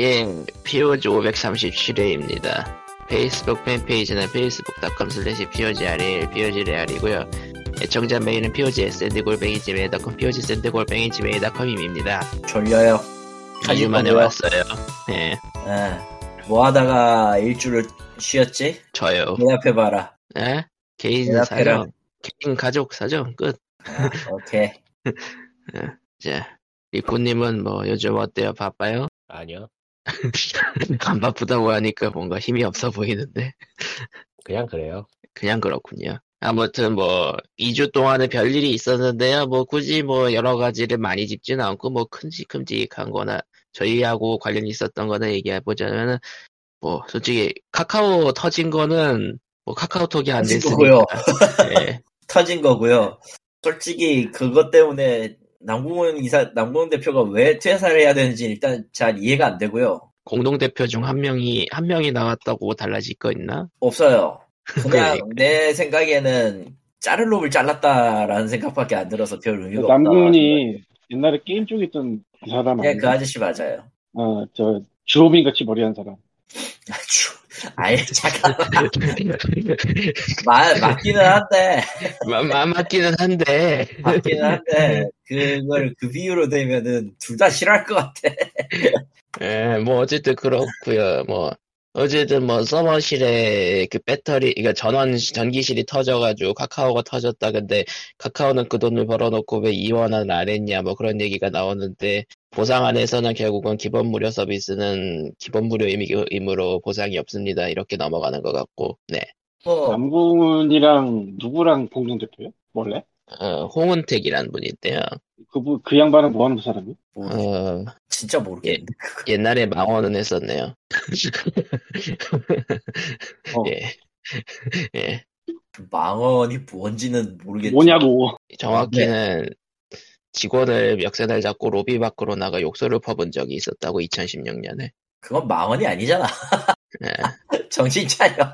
예, POG 537회입니다. 페이스북 팬페이지는 facebook.com slash POGRL, POGRL이고요. 애청자 메일은 POGSND골뱅이 지메일.com, POGSND골뱅이 지메일.com입니다. 졸려요. 2주 만에. 왔어요. 예, 예. 뭐 하다가 일주를 쉬었지? 저요. 대답해봐라. 예? 개인 대답해라. 사정, 개인 가족 사정, 끝. 아, 오케이. 자, 리코님은 뭐 요즘 어때요? 바빠요? 아니요. 안 바쁘다고 하니까 뭔가 힘이 없어 보이는데. 그냥 그래요. 그냥 그렇군요. 아무튼 뭐 2주 동안에 별일이 있었는데요. 뭐 굳이 뭐 여러 가지를 많이 짚지는 않고 뭐 큼직큼직한 거나 저희하고 관련이 있었던 거나 얘기해 보자면은 뭐 솔직히 카카오 터진 거는 뭐 카카오톡이 안 됐으니까. 거고요. 예. 터진 거고요. 솔직히 그것 때문에 남궁훈 이사, 남궁훈 대표가 왜 퇴사를 해야 되는지 일단 잘 이해가 안 되고요. 공동 대표 중 한 명이 한 명이 나왔다고 달라질 거 있나? 없어요. 그냥 그러니까. 내 생각에는 자를 놈을 잘랐다라는 생각밖에 안 들어서 별 의미가 없다. 남궁훈이 옛날에 게임 쪽에 있던 그 사람 네, 아니야? 그 아저씨 맞아요. 어, 저 주호민 같이 머리한 사람. 아주, 아예 잠깐만. 마, 맞기는 한데, 마, 마, 맞기는 한데 맞기는 한데, 그걸 그 비유로 되면은 둘 다 싫어할 것 같아. 예, 뭐 어쨌든 그렇고요. 뭐 어쨌든 뭐 서버실에 그 배터리, 그러니까 전원 전기실이 터져가지고 카카오가 터졌다. 근데 카카오는 그 돈을 벌어놓고 왜 이원은 안 했냐, 뭐 그런 얘기가 나오는데 보상 안에서는 결국은 기본 무료 서비스는 기본 무료임으로 보상이 없습니다. 이렇게 넘어가는 것 같고, 네. 뭐, 남궁훈이랑 누구랑 공동 대표요? 원래? 어, 홍은택이란 분인데요. 그, 분- 그 양반은 뭐 하는 그 사람이? 뭐, 어, 진짜 모르겠는데. 옛날에 망원은 했었네요. 어. 예. 예. 그 망언이 뭔지는 모르겠지. 뭐냐고. 정확히는 직원을 멱살을 잡고 로비 밖으로 나가 욕설을 퍼본 적이 있었다고 2016년에 그건 망언이 아니잖아. 예. 정신 차려.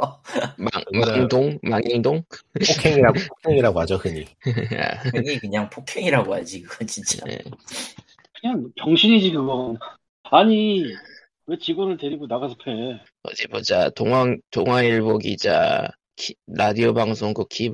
망, 망동? 망행동? 폭행이라고, 폭행이라고 하죠, 흔히. 흔히 그냥 폭행이라고 하지, 그건 진짜. 예. 그냥 병신이지, 그건. 아니, 왜 직원을 데리고 나가서 패? 어디 보자 동화, 동화일보 기자 키- 라디오 방송국 키,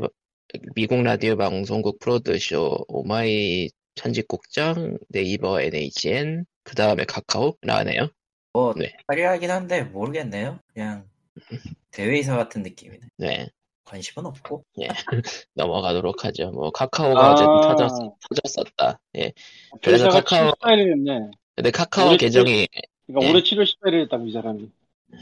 미국 라디오 방송국 프로드쇼 오마이 편집국장 네이버 NHN 그 다음에 카카오 나네요 뭐, 네. 화려하긴 한데, 모르겠네요. 그냥, 대회의사 같은 느낌이네. 네 관심은 없고. 넘어가도록 하죠 뭐 카카오가 아. 어쨌든 터졌, 터졌었다 예 그래서 회사가 카카오- 7일이었네. 근데 카카오 우리 계정이 그러니까 예. 올해 7월 18일 했다고, 이 사람이.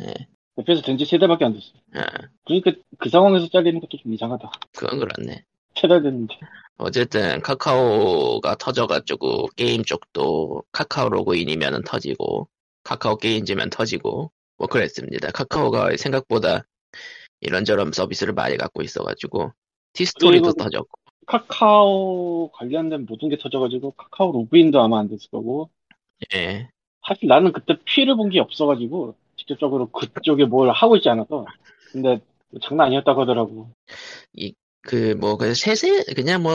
예. 대표에서 된 지 세 달밖에 안 됐어. 아, 그러니까 그 상황에서 잘리는 것도 좀 이상하다. 그건 그렇네. 세 달 됐는데. 어쨌든 카카오가 터져가지고 게임 쪽도 카카오 로그인이면 터지고 카카오 게임즈면 터지고 뭐 그랬습니다. 카카오가 생각보다 이런저런 서비스를 많이 갖고 있어가지고 티스토리도 터졌고 카카오 관련된 모든 게 터져가지고 카카오 로그인도 아마 안 됐을 거고 예. 사실 나는 그때 피해를 본 게 없어가지고 직접적으로 그쪽에 뭘 하고 있지 않아서 근데 장난 아니었다고 하더라고 그 뭐 그 세세 그냥 뭐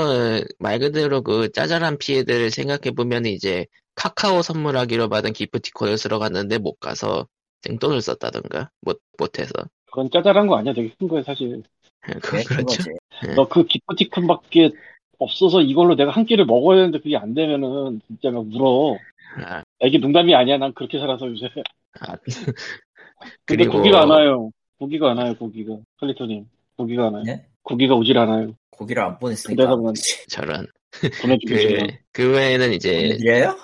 말 그대로 그 짜잘한 피해들을 생각해 보면 이제 카카오 선물하기로 받은 기프티콘을 쓰러 갔는데 못 가서 생돈을 썼다던가 못 못해서. 그건 짜잘한 거 아니야. 되게 큰 거야 사실. 그건 네, 그렇죠. 그거지. 너그 기프티콘 밖에 없어서 이걸로 내가 한 끼를 먹어야 되는데 그게 안 되면은 진짜 막 울어. 아, 이게 농담이 아니야. 난 그렇게 살아서 요새. 아, 근데 그리고 고기가 안 와요. 고기가 안 와요 고기가. 칼리토님 고기가 안 와요. 네? 고기가 오질 않아요 고기를 안 보냈으니까. 내가 보면 저런 그, 그 외에는 이제, 보내드려요?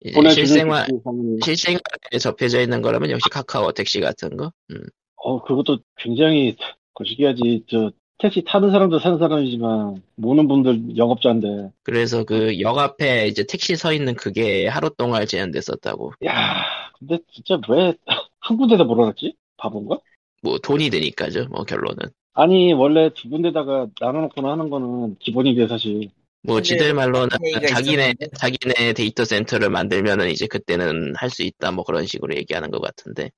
이제 실생활 그 실생활에 접해져 있는 거라면 역시 카카오 택시 같은 거. 음. 어, 그것도 굉장히 거시기하지. 저, 택시 타는 사람도 사는 사람이지만, 모는 분들 영업자인데. 그래서 그 역 앞에 이제 택시 서 있는 그게 하루 동안 제한됐었다고. 야 근데 진짜 왜, 한 군데다 몰아놨지? 바본가? 뭐 돈이 드니까죠. 뭐 결론은. 아니, 원래 두 군데다가 나눠놓거나 하는 거는 기본인데, 사실. 뭐 지들 말로는 얘기가 자기네 있었는데. 자기네 데이터 센터를 만들면은 이제 그때는 할 수 있다 뭐 그런 식으로 얘기하는 것 같은데.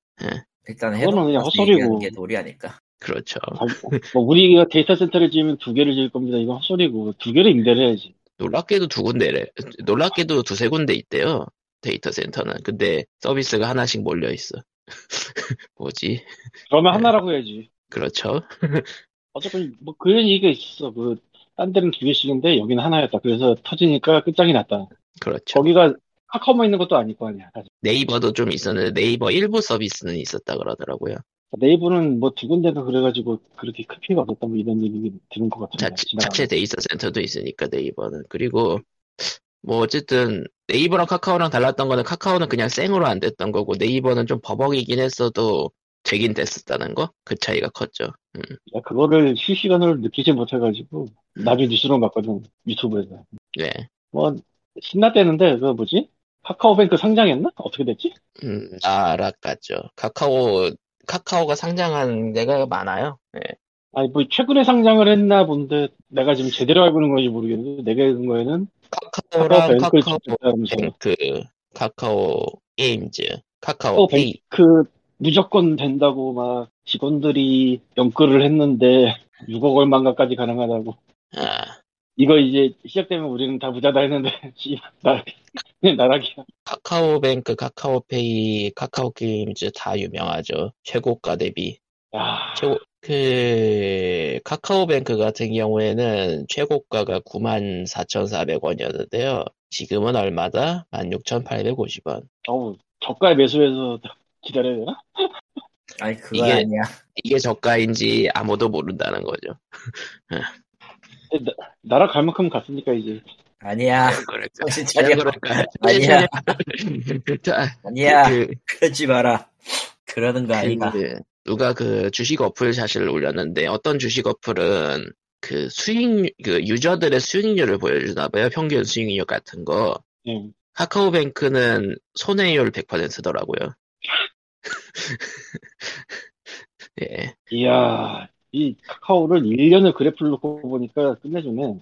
일단 그거는 해놓고 그냥 헛소리고. 게 놀이 아닐까. 그렇죠. 자기- 뭐, 우리가 데이터 센터를 지으면 두 개를 지을 겁니다. 이건 헛소리고. 두 개를 임대를 해야지. 놀랍게도 두 군데래. 놀랍게도 두세 군데 있대요. 데이터 센터는. 근데 서비스가 하나씩 몰려 있어. 뭐지? 그러면 하나라고 해야지. 그렇죠. 어차피 뭐 그런 얘기가 있었어. 그딴 데는 두 개씩인데 여기는 하나였다. 그래서 터지니까 끝장이 났다. 그렇죠. 거기가 카카오만 있는 것도 아닐 거 아니야. 사실. 네이버도 좀 있었는데 네이버 일부 서비스는 있었다 그러더라고요. 네이버는 뭐 두 군데가 그래가지고 그렇게 큰 피해가 없었다 뭐 이런 얘기 들은 것 같은데. 자체. 자체 데이터 센터도 있으니까 네이버는. 그리고 뭐 어쨌든 네이버랑 카카오랑 달랐던 거는 카카오는 그냥 생으로 안 됐던 거고 네이버는 좀 버벅이긴 했어도 되긴 됐었다는 거? 그 차이가 컸죠. 음. 야, 그거를 실시간으로 느끼지 못해가지고 나중에 뉴스로 봤거든 유튜브에서. 네. 뭐 신났대는데 그 뭐지? 카카오뱅크 상장했나? 어떻게 됐지? 음, 나락갔죠. 카카오, 카카오가 상장한 데가 많아요. 예. 아니 뭐 최근에 상장을 했나 본데 내가 지금 제대로 알고 있는 건지 모르겠는데 내가 읽은 거에는 카카오랑 카카오 뱅크, 카카오 게임즈, 카카오. 카카오 뱅크 무조건 된다고 막 직원들이 영끌을 했는데 6억 얼마인가까지 가능하다고 아, 이거 이제 시작되면 우리는 다 부자다 했는데 씨, 나 나락이야 카카오뱅크, 카카오페이, 카카오 게임즈 다 유명하죠. 최고가 대비. 야 최고, 그, 카카오뱅크 같은 경우에는 최고가가 94,400원이었는데요. 지금은 얼마다? 16,850원. 어우 저가에 매수해서 기다려야 되나? 아니 그거 이게- 아니야. 이게 저가인지 아무도 모른다는 거죠. 나락 갈 만큼 갔으니까 이제 아니야. 그럴까? 정신 차려. 그럴까? 아니야. 자, 아니야. 그, 그러지 마라. 그러는 거 아니다. 그, 누가 그 주식 어플 샷을 올렸는데 어떤 주식 어플은 그 수익, 그 유저들의 수익률을 보여주나 봐요. 평균 수익률 같은 거. 예. 카카오뱅크는 손해율 100%더라고요. 예. 이야 이 카카오를 1년을 그래프를 놓고 보니까 끝내주네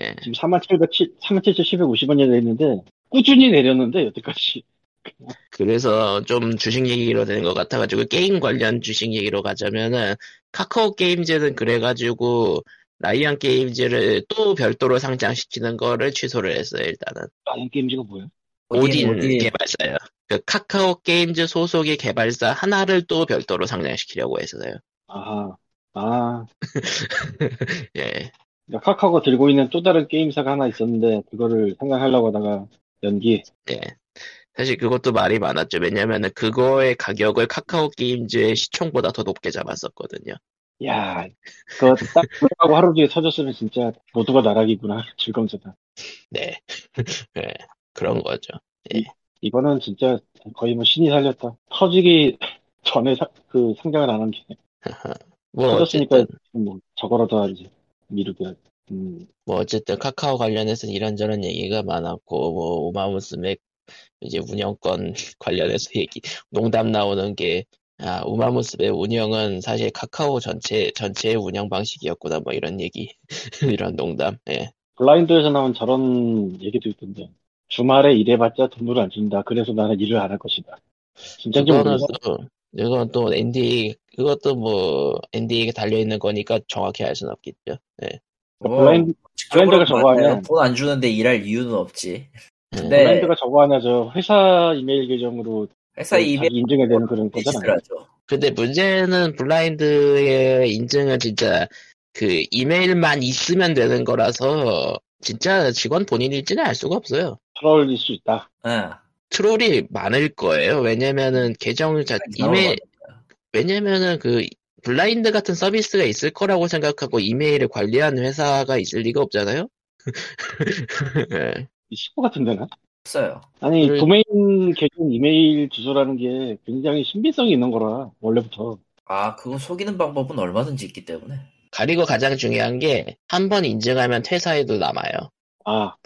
예. 지금 47,750원이 47,750원이 됐는데 꾸준히 내렸는데 여태까지 그래서 좀 주식 얘기로 되는 것 같아가지고 게임 관련 주식 얘기로 가자면은 카카오 게임즈는 그래가지고 라이언 게임즈를 또 별도로 상장시키는 거를 취소를 했어요 일단은 라이언 게임즈가 뭐야? 오딘, 오딘. 개발사요. 그 카카오 게임즈 소속의 개발사 하나를 또 별도로 상장시키려고 했어요. 아, 아, 예. 그러니까 카카오가 들고 있는 또 다른 게임사가 하나 있었는데 그거를 상장하려고 하다가 연기. 예. 사실 그것도 말이 많았죠. 왜냐면은 그거의 가격을 카카오 게임즈의 시총보다 더 높게 잡았었거든요. 야, 그거 딱 하고 하루 종일 터졌으면 진짜 모두가 나락이구나. 즐거움자다. 네. 예. 그런 거죠. 이거는 진짜 거의 뭐 신이 살렸다. 터지기 전에 사- 그 상장을 안 한 게 뭐 터졌으니까 어쨌든 뭐 저거라도 하지. 미루게. 음, 뭐 어쨌든 카카오 관련해서 이런저런 얘기가 많았고 뭐 우마무스메 이제 운영권 관련해서 얘기 농담 나오는 게 아, 우마무스메 운영은 사실 카카오 전체 전체의 운영 방식이었구나 뭐 이런 얘기 이런 농담 예 블라인드에서 나온 저런 얘기도 있던데. 주말에 일해봤자 돈을 안 준다. 그래서 나는 일을 안 할 것이다. 진짜인지 모르겠어. 또 이건 또 NDA 그것도 뭐 NDA가 달려 있는 거니까 정확히 알 수는 없겠죠 예 뭐, 블라인드, 블라인드가 저거 아니야? 돈안 주는데 일할 이유는 없지. 예. 네. 블라인드가 저거 하냐, 저 회사 이메일 계정으로 회사 자기 이메일 인증해야 되는 그런 거잖아. 디지털하죠. 근데 문제는 블라인드의 인증은 진짜 그 이메일만 있으면 되는 거라서 진짜 직원 본인일지는 알 수가 없어요. troll일 수 있다. 응. troll이 많을 거예요. 왜냐면은 계정 자 이메일 왜냐면은 그 블라인드 같은 서비스가 있을 거라고 생각하고 이메일을 관리하는 회사가 있을 리가 없잖아요. 예. 시고 같은 데는? 없어요. 아니, 그래. 도메인 계정 이메일 주소라는 게 굉장히 신빙성이 있는 거라, 원래부터. 아, 그거 속이는 방법은 얼마든지 있기 때문에. 그리고 가장 중요한 게 한 번 인증하면 퇴사에도 남아요. 아,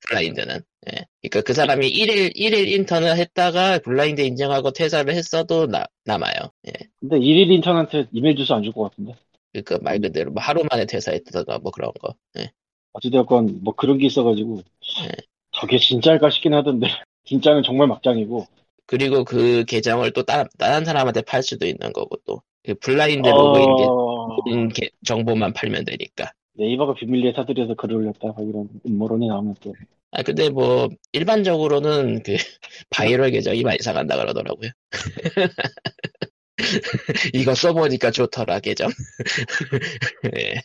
블라인드는. 예. 그러니까 그 사람이 1일, 1일 인턴을 했다가 블라인드 인증하고 퇴사를 했어도 나, 남아요. 예. 근데 일일 인턴한테 이메일 주소 안 줄 것 같은데. 그러니까 말 그대로 뭐 하루 만에 퇴사했다가 뭐 그런 거. 예. 어찌되었건, 뭐 그런 게 있어가지고, 네. 저게 진짜일까 싶긴 하던데, 진짜는 정말 막장이고, 그리고 그 계정을 또 다른, 다른 사람한테 팔 수도 있는 거고 또. 그 블라인드 어... 로그인 게- 정보만 팔면 되니까. 네이버가 비밀리에 사들여서 글을 올렸다 막 이런 음모론이 나오면 또 아 근데 뭐 일반적으로는 그 바이럴 계정이 많이 상한다 그러더라고요. 이거 써보니까 좋더라 계정. 예.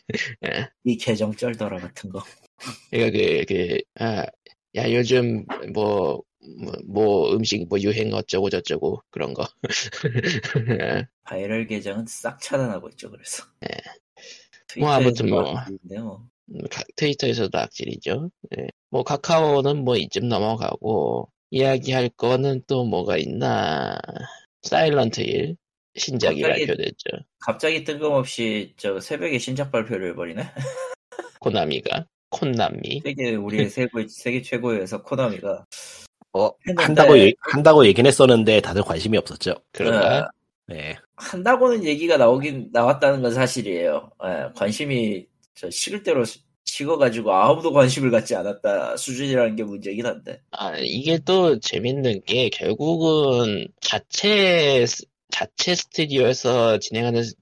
이 계정 쩔더라 같은 거. 그러니까 그, 그, 아, 야, 요즘, 뭐, 뭐, 뭐 음식, 뭐, 유행 어쩌고 저쩌고, 그런 거. 바이럴 계정은 싹 차단하고 있죠. 그래서. 네. 뭐, 아무튼 뭐. 악질인데 뭐. 음, 가- 트위터에서도 악질이죠. 예. 뭐, 카카오는 뭐, 이쯤 넘어가고, 이야기할 거는 또 뭐가 있나. 사일런트 일, 신작이 갑자기- 발표됐죠. 갑자기 뜬금없이 저 새벽에 신작 발표를 해버리네. 코나미가. 콘남미. 세계 우리의 세계 세계 최고에서 코나미가 어, 했는데 한다고, 얘- 한다고 얘긴 했었는데 다들 관심이 없었죠. 그런가? 어, 네. 한다고는 얘기가 나오긴 나왔다는 건 사실이에요. 예, 관심이 저 식을 대로 식어가지고 아무도 관심을 갖지 않았다 수준이라는 게 문제긴 한데. 아, 이게 또 재밌는 게 결국은 자체, 스- 자체 스튜디오에서 진행하는 스-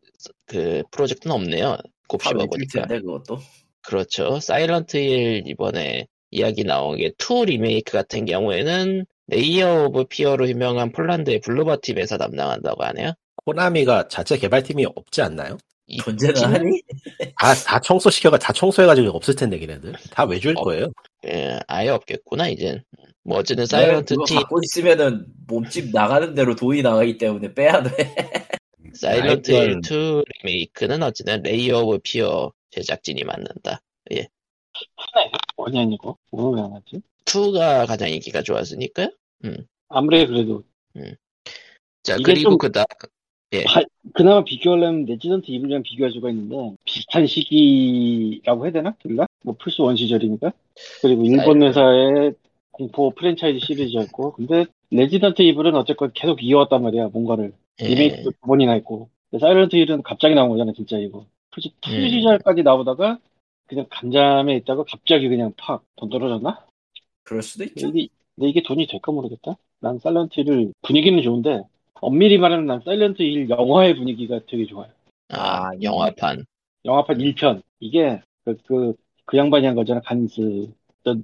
그 프로젝트는 없네요. 곱씹어 다 보니까. 그것도. 그렇죠. Silent Hill 이번에 이야기 나온 게2 리메이크 같은 경우에는 Layers of Fear로 유명한 폴란드의 Bloober Team에서 담당한다고 하네요. 코나미가 자체 개발팀이 없지 않나요? 이- 존재는 하니? 다, 다 청소시켜가, 다 청소해가지고 없을 텐데, 걔네들. 다 외줄 어, 거예요? 예, 아예 없겠구나, 이젠. 뭐 어쨌든 네, 그거 팀, 갖고 있으면은 몸집 나가는 대로 돈이 나가기 때문에 빼야 돼. Silent 아, Hill 이건- 2 리메이크는 어쨌든 Layers of Fear 제작진이 만든다. 하나예요? one이 아니고 오늘 왜안 하지? 2가 가장 인기가 좋았으니까요. 아무리 그래도 자, 이게 그리고 좀- 그다 그나마 비교하려면 Resident Evil이랑 비교할 수가 있는데 비슷한 시기라고 해야 되나? 둘 다? 뭐 플스 one 시절이니까 그리고 일본 아이고. 회사의 공포 프랜차이즈 시리즈였고 근데 Resident Evil은 어쨌건 계속 이어왔단 말이야 뭔가를 예, 리메이크도 두 번이나 했고 Silent Hill은 갑자기 나온 거잖아 진짜 이거 플스 2 음. 시절까지 나오다가 그냥 긴 잠에 있다가 갑자기 그냥 팍 돈 떨어졌나? 그럴 수도 있죠. 이게, 근데 이게 돈이 될까 모르겠다. 난 Silent Hill을 분위기는 좋은데 엄밀히 말하면 난 Silent Hill 영화의 분위기가 되게 좋아요. 아, 아, 영화판. 영화판 1편 이게 그, 그, 그 양반이 한 거잖아 간스 저,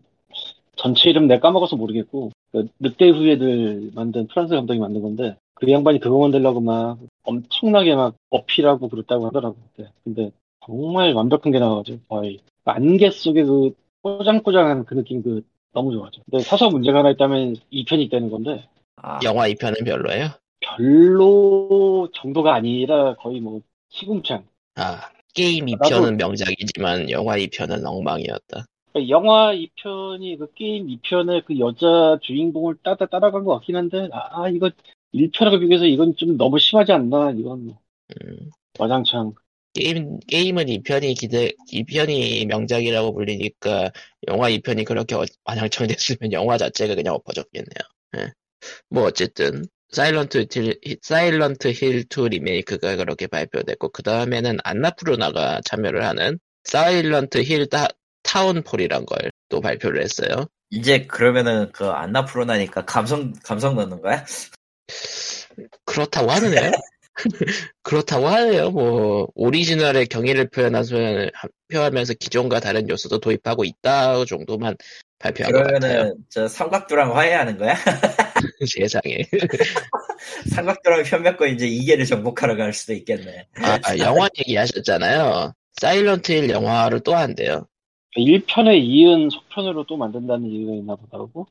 전체 이름 내가 까먹어서 모르겠고 그 늑대 후예들 만든 프랑스 감독이 만든 건데 그 양반이 그거 만들려고 막 엄청나게 막 어필하고 그랬다고 하더라고 근데, 근데 정말 완벽한 게 나와가지고 거의 그 안개 속에 그 꼬장꼬장한 그 느낌 그 너무 좋아져 근데 사서 문제가 하나 있다면 2편이 있다는 건데 아, 영화 2편은 별로예요? 별로 정도가 아니라 거의 뭐 시궁창 아, 게임 2편은 명작이지만 영화 2편은 엉망이었다. 영화 2편이 그 게임 2편의 그 여자 주인공을 따라 따라간 것 같긴 한데 아 이거 1편하고 비교해서 이건 좀 너무 심하지 않나 이건 뭐 음, 와장창 게임, 게임은 2편이 기대, 2편이 명작이라고 불리니까 영화 2편이 그렇게 어- 완창 됐으면 영화 자체가 그냥 엎어졌겠네요. 예. 뭐 어쨌든 Silent Hill, Silent Hill 2 리메이크가 그렇게 발표됐고 그 다음에는 안나푸르나가 참여를 하는 Silent Hill 타, Townfall이란 걸 또 발표를 했어요. 이제 그러면은 그 안나푸르나니까 감성 감성 넣는 거야? 그렇다고 하네요. 그렇다고 하네요. 뭐 오리지널에 경의를 표현하면서 표하면서 기존과 다른 요소도 도입하고 있다 정도만 발표한 것 같아요. 그러면은 저 삼각두랑 화해하는 거야? 세상에. 삼각두랑 편맺고 이제 이계를 정복하러 갈 수도 있겠네. 아, 아, 영화 얘기하셨잖아요. 사일런트 힐 영화를 또 한대요. 1편에 이은 속편으로 또 만든다는 얘기가 있나 보더라고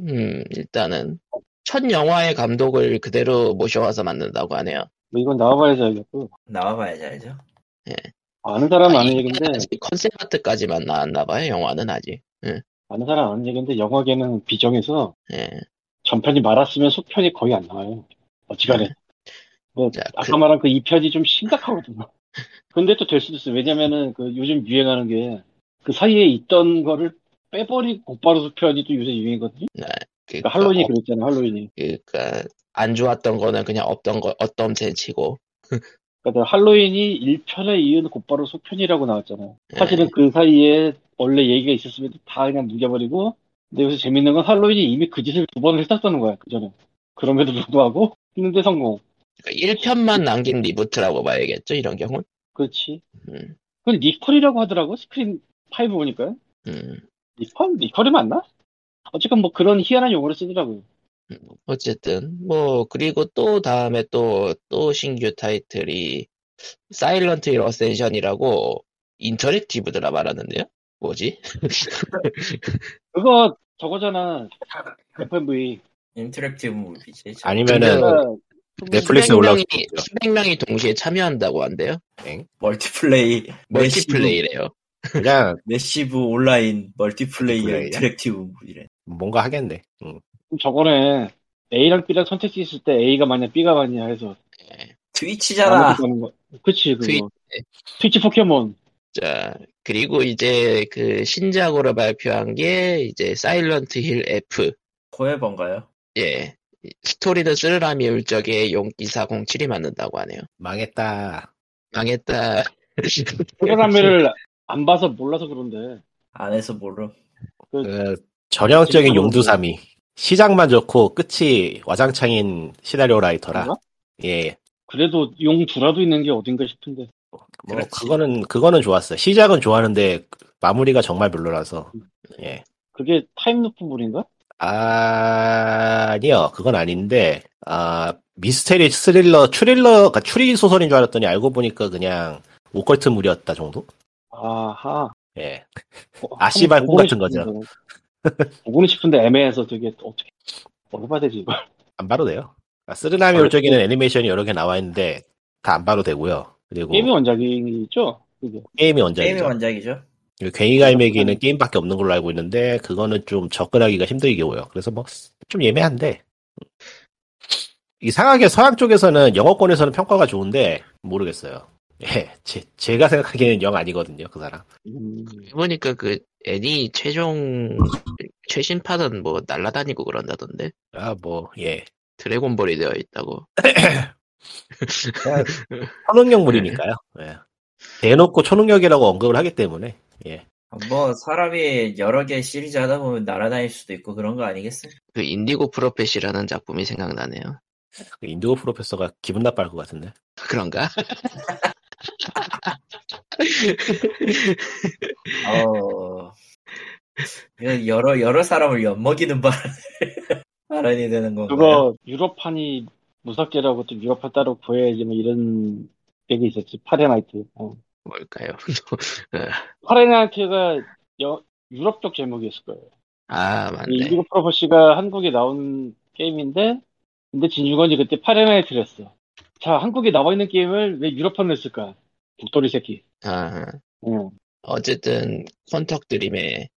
음, 일단은 첫 영화의 감독을 그대로 모셔와서 만든다고 하네요. 뭐 이건 나와봐야지 알겠고 나와봐야지 알죠. 아는 사람은 아, 아는 이게 얘긴데 아직 컨셉 아트까지만 나왔나 봐요. 영화는 아직. 아는 사람 아는 얘긴데 영화계는 비정해서 예. 전편이 말았으면 속편이 거의 안 나와요 어지간해 뭐 자, 아까 그- 말한 그 2편이 좀 심각하거든요 근데 또 될 수도 있어 왜냐면은 그 요즘 유행하는 게 그 사이에 있던 거를 빼버리고 곧바로 속편이 또 요새 유행이거든요 그러니까, 그러니까 할로윈이 어, 그랬잖아 할로윈이 그러니까 안 좋았던 거는 그냥 없던 거 어떤 젠치고. 그러니까 할로윈이 1편에 이은 곧바로 속편이라고 나왔잖아요. 예. 사실은 그 사이에 원래 얘기가 있었으면 다 그냥 누겨버리고 근데 여기서 재밌는 건 할로윈이 이미 그 짓을 두 번을 했었다는 거야 그 전에. 그럼에도 불구하고 했는데 성공. 그러니까 1편만 남긴 reboot라고 봐야겠죠, 이런 경우는. 그렇지. 음. 그건 requel이라고 하더라고 Scream 5 보니까요. 음, requel? requel이 맞나? 어쨌건 뭐 그런 희한한 용어를 쓰더라고요. 어쨌든 뭐 그리고 또 다음에 또 또 신규 타이틀이 Silent Hill Ascension이라고 interactive 드라마라는데요? 뭐지? 그거 저거잖아. FMV. interactive movie지. 아니면은 넷플릭스에 올라올 수도 명이 있죠. 수백 명이 동시에 참여한다고 한대요. multiplay multiplay래요. 그냥 massive online multiplayer? interactive movie래. 뭔가 하겠네. 응. 저거네. A랑 B랑 선택지 있을 때 A가 맞냐 B가 맞냐 해서 트위치잖아. 거. 그치 그거. 트위치. 트위치 포켓몬. 자, 그리고 이제 그 신작으로 발표한 게 이제 사일런트 힐 F. 포에버인가요? 예. 스토리는 쓰르라미 울 적에 용기사 07이 만든다고 하네요. 망했다. 망했다. 프로그램을 안 봐서 몰라서 그런데. 안에서 모르. 그 전형적인 용두사미 시작만 좋고 끝이 와장창인 시나리오 라이터라. 그런가? 예. 그래도 용 두라도 있는 게 어딘가 싶은데. 뭐 그렇지. 그거는 그거는 좋았어요. 시작은 좋아하는데 마무리가 정말 별로라서. 예. 그게 time loop물인가? 아 니요, 그건 아닌데, 아, 미스테리 스릴러, 추릴러, 그러니까 추리 소설인 줄 알았더니 알고 보니까 그냥 오컬트물이었다 정도? 아하. 예. 어, 아씨발 한번 콩 같은 거죠. 보고는 싶은데 애매해서 되게 어떻게 어떻게 봐야 되지 이걸. 안 봐도 돼요. 아, 쓰르나미 원래 울적에는 애니메이션이 여러 개 나와 있는데, 다안 봐도 되고요. 그리고 게임이 원작이죠? 그게. 게임이 원작이죠. 원작이죠. 그리고 괭이갈매기는 게임밖에 없는 걸로 알고 있는데, 그거는 좀 접근하기가 힘들게고요. 그래서 뭐, 좀 예매한데, 이상하게 서양 쪽에서는 영어권에서는 평가가 좋은데, 모르겠어요. 예, 제, 제가 생각하기에는 영 아니거든요, 그 사람. 음, 보니까 그 애니 최종 최신판은 뭐 날라다니고 그런다던데 아, 뭐, 예. 드래곤볼이 되어 있다고. 초능력물이니까요. 예. 대놓고 초능력이라고 언급을 하기 때문에, 예. 뭐 사람이 여러 개 시리즈 하다 보면 날아다닐 수도 있고 그런 거 아니겠어요? 그 Indigo Prophecy라는 작품이 생각나네요. 그 Indigo Prophecy가 기분 나빠할 것 같은데. 그런가? 어, 이건 여러 여러 사람을 엿먹이는 발언 발언이 되는 건가요? 그거 유럽판이 무섭게라고 또 유럽판 따로 구해야지 뭐 이런 얘기 있었지. Fahrenheit. 어. 뭘까요? Fahrenheit가 여- 유럽 쪽 제목이었을 거예요. 아이 맞네. Indigo Prophecy가 한국에 나온 게임인데 근데 진주건이 그때 Fahrenheit를 했어. 자, 한국에 나와 있는 게임을 왜 유럽판을 했을까? 복돌이 새끼. 아, 응. 어쨌든 Quantic Dream의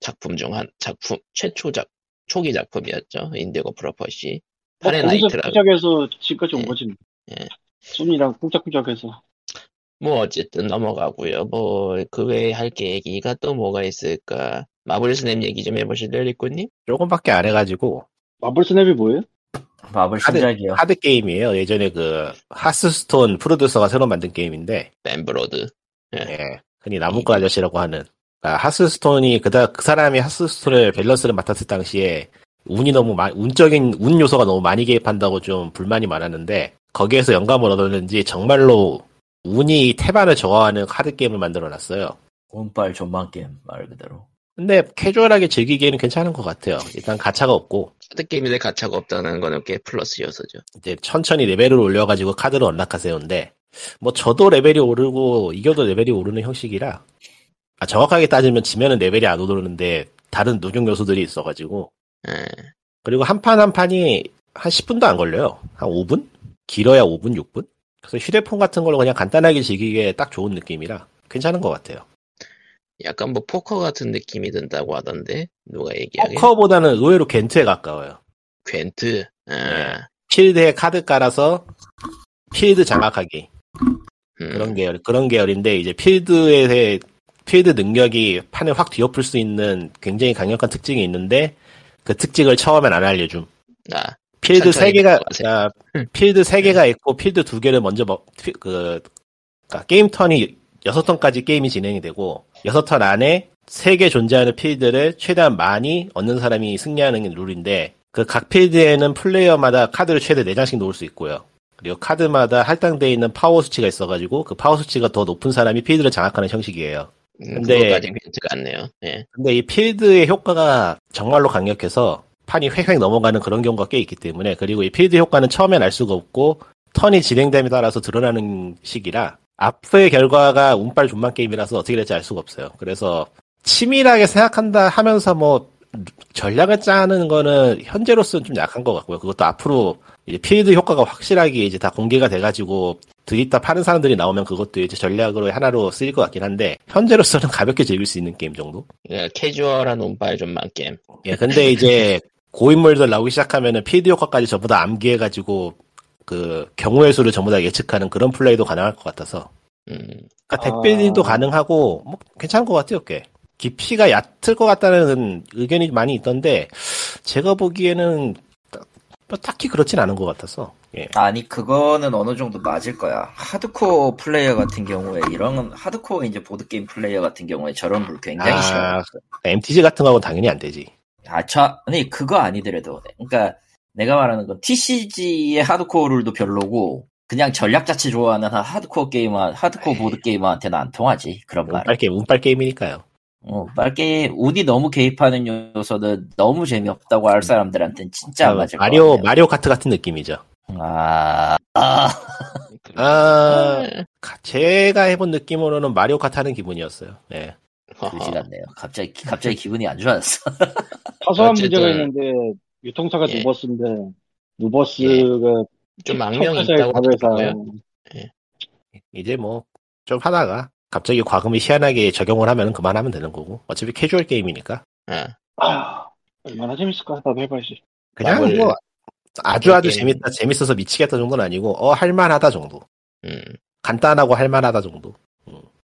작품 중 한 작품 최초 작 초기 작품이었죠. Indigo Prophecy. 뭐 Fahrenheit라고. 시작해서 지금까지 온 예. 거지. 예. 소니랑 쿵짝쿵짝해서. 뭐 어쨌든 넘어가고요. 뭐 그 외에 할 얘기가 또 뭐가 있을까? Marvel Snap 얘기 좀 해보실래요, 리꾸님? 조금밖에 안 해가지고, Marvel Snap이 뭐예요? 마블 하드- 신작이요. 카드 게임이에요. 예전에 그, Hearthstone 프로듀서가 새로 만든 게임인데, Ben Brode. 예. 흔히 나무꾼 아저씨라고 하는. 아, Hearthstone이, 그다, 그 사람이 Hearthstone을 밸런스를 맡았을 당시에, 운이 너무 많, 운적인, 운 요소가 너무 많이 개입한다고 좀 불만이 많았는데, 거기에서 영감을 얻었는지 정말로 운이 태반을 좌우하는 카드 게임을 만들어 놨어요. 운빨 좆망 게임 말 그대로. 근데 캐주얼하게 즐기기에는 괜찮은 것 같아요. 일단 가챠가 없고, 카드 게임인데 가챠가 없다는 거는 꽤 플러스 요소죠. 이제 천천히 레벨을 올려가지고 카드를 unlock하세요인데, 뭐 져도 레벨이 오르고, 이겨도 레벨이 오르는 형식이라, 아, 정확하게 따지면 지면은 레벨이 안 오르는데, 다른 누적 요소들이 있어가지고, 예. 그리고 한 판 한 판이 한 10분도 안 걸려요. 한 5분? 길어야 5분, 6분? 그래서 휴대폰 같은 걸로 그냥 간단하게 즐기기에 딱 좋은 느낌이라 괜찮은 것 같아요. 약간 뭐 포커 같은 느낌이 든다고 하던데 누가 얘기하게? 포커보다는 의외로 Gwent에 가까워요. Gwent. 아, 네. 필드에 카드 깔아서 필드 장악하기. 음, 그런 계열, 그런 계열인데 이제 필드의 필드 능력이 판을 확 뒤엎을 수 있는 굉장히 강력한 특징이 있는데 그 특징을 처음엔 안 알려줌. 아, 필드 세 개가. 아, 필드 세 개가 있고 필드 두 개를 먼저 먹, 피- 그 그러니까 게임 턴이 여섯 턴까지 게임이 진행이 되고 여섯 턴 안에 세개 존재하는 필드를 최대한 많이 얻는 사람이 승리하는 게 룰인데 그 각 필드에는 플레이어마다 카드를 최대 네 장씩 놓을 수 있고요. 그리고 카드마다 할당되어 있는 파워 수치가 있어가지고 그 파워 수치가 더 높은 사람이 필드를 장악하는 형식이에요. 음, 근데- 괜찮지가 않네요. 예. 근데 이 필드의 효과가 정말로 강력해서 판이 획획 넘어가는 그런 경우가 꽤 있기 때문에 그리고 이 필드 효과는 처음엔 알 수가 없고 턴이 진행됨에 따라서 드러나는 시기라 앞의 결과가 운빨 존만 게임이라서 어떻게 될지 알 수가 없어요. 그래서 치밀하게 생각한다 하면서 뭐 전략을 짜는 거는 현재로서는 좀 약한 것 같고요. 그것도 앞으로 이제 필드 효과가 확실하게 이제 다 공개가 돼가지고 드립다 파는 사람들이 나오면 그것도 이제 전략으로 하나로 쓰일 것 같긴 한데 현재로서는 가볍게 즐길 수 있는 게임 정도. 그러니까 캐주얼한 운빨 좆망 게임. 예, 근데 이제 고인물들 나오기 시작하면은 필드 효과까지 전부 다 암기해가지고 그 경우의 수를 전부 다 예측하는 그런 플레이도 가능할 것 같아서. 음, 그러니까 아. deck building도 가능하고 뭐 괜찮은 것 같아요, 꽤. 깊이가 얕을 것 같다는 의견이 많이 있던데 제가 보기에는 딱- 뭐 딱히 그렇진 않은 것 같아서. 예. 아니 그거는 어느 정도 맞을 거야. 하드코어 플레이어 같은 경우에 이런 하드코어 이제 보드 게임 플레이어 같은 경우에 저런 룰 굉장히 아. 싫어. MTG 같은 거하고는 당연히 안 되지. 아, 저 아니 그거 아니더라도 그러니까 내가 말하는 건 TCG의 하드코어 룰도 별로고 그냥 전략 자체 좋아하는 하- 하드코어 게이머 하드코어 보드 게이머한테는 안 통하지 그런 말. 운빨 게임, 운빨 게임이니까요. 어, 빨게 운이 너무 개입하는 요소는 너무 재미없다고 할 사람들한테는 진짜 안 맞을 것 마리오, 같아요. 마리오 카트 같은 느낌이죠. 아, 아, 아, 가- 제가 해본 느낌으로는 마리오 카트 하는 기분이었어요. 예. 그지 같네요. 갑자기 갑자기 기분이 안 좋아졌어. 사소한 문제가 있는데 유통사가 예. 누버스인데 누버스가 좀 악명이 있다고 답에서 하더라고요. 이제 뭐, 좀 하다가, 갑자기 과금이 희한하게 적용을 하면 그만하면 되는 거고. 어차피 캐주얼 게임이니까. 아, 아, 얼마나 재밌을까 나도 해봐야지. 그냥 마블- 뭐, 아주 아주 게임. 재밌다, 재밌어서 미치겠다 정도는 아니고, 어, 할만하다 정도. 음, 간단하고 할만하다 정도.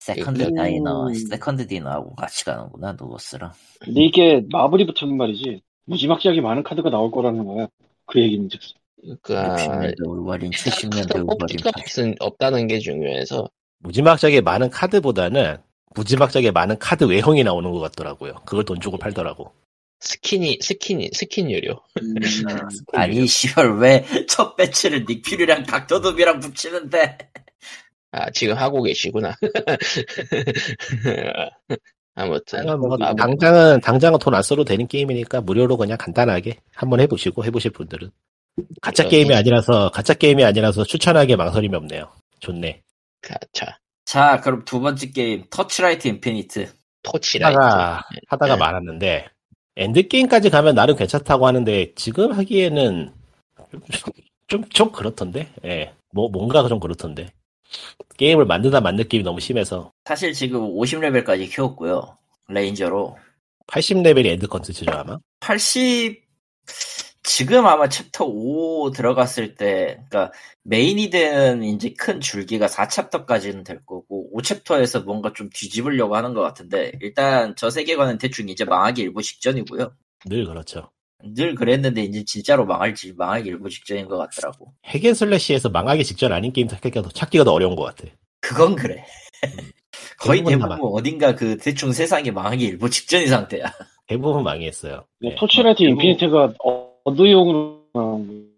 Second 음. Diner, Second Dinner하고 같이 가는구나 Nuverse랑. 근데 이게 마블이 붙으면 말이지 무지막지하게 많은 카드가 나올 거라는 거야. 그 얘기는 즉. 그니까, 60년대 울버린, 70년대 울버린. 없은, 없다는 게 중요해서, 무지막지하게 많은 카드보다는, 무지막지하게 많은 카드 외형이 나오는 것 같더라고요. 그걸 돈 주고 팔더라고. 스킨이, 스킨이, 스킨 유료. 아니 씨발 왜 첫 배치를 닉 퓨리랑 닥터 둠이랑 붙이는데? 아, 지금 하고 계시구나. 아무튼, 하여간 뭐 당장은, 당장은 돈 안 써도 되는 게임이니까 무료로 그냥 간단하게 한번 해보시고, 해보실 분들은. 가챠 그렇지. 게임이 아니라서, 가챠 게임이 아니라서 추천하기에 망설임이 없네요. 좋네. 가챠. 자 그럼 두 번째 게임 Torchlight Infinite. Torchlight. 하다가, 하다가 네. 말았는데, end game까지 가면 나름 괜찮다고 하는데, 지금 하기에는 좀, 좀 그렇던데? 예. 뭐, 뭔가 좀 그렇던데. 게임을 만드다 만 느낌이 너무 심해서, 사실 지금 50레벨까지 키웠고요. 레인저로. 80레벨이 end 컨텐츠죠, 아마? 80 지금 아마 챕터 5 들어갔을 때 그러니까 메인이 되는 이제 큰 줄기가 4챕터까지는 될 거고 5챕터에서 뭔가 좀 뒤집으려고 하는 것 같은데 일단 저 세계관은 대충 이제 망하기 일보 직전이고요. 늘 그렇죠. 늘 그랬는데 이제 진짜로 망할지 망하기 일보 직전인 것 같더라고. hack and slash에서 망하기 직전 아닌 게임 찾기가 더, 찾기가 더 어려운 것 같아. 그건 그래. 거의 대부분 남아. 어딘가 그 대충 세상이 망하기 일보 직전인 상태야. 대부분 망했어요. 네. Torchlight 그리고- Infinite가 어- 어드용으로 나온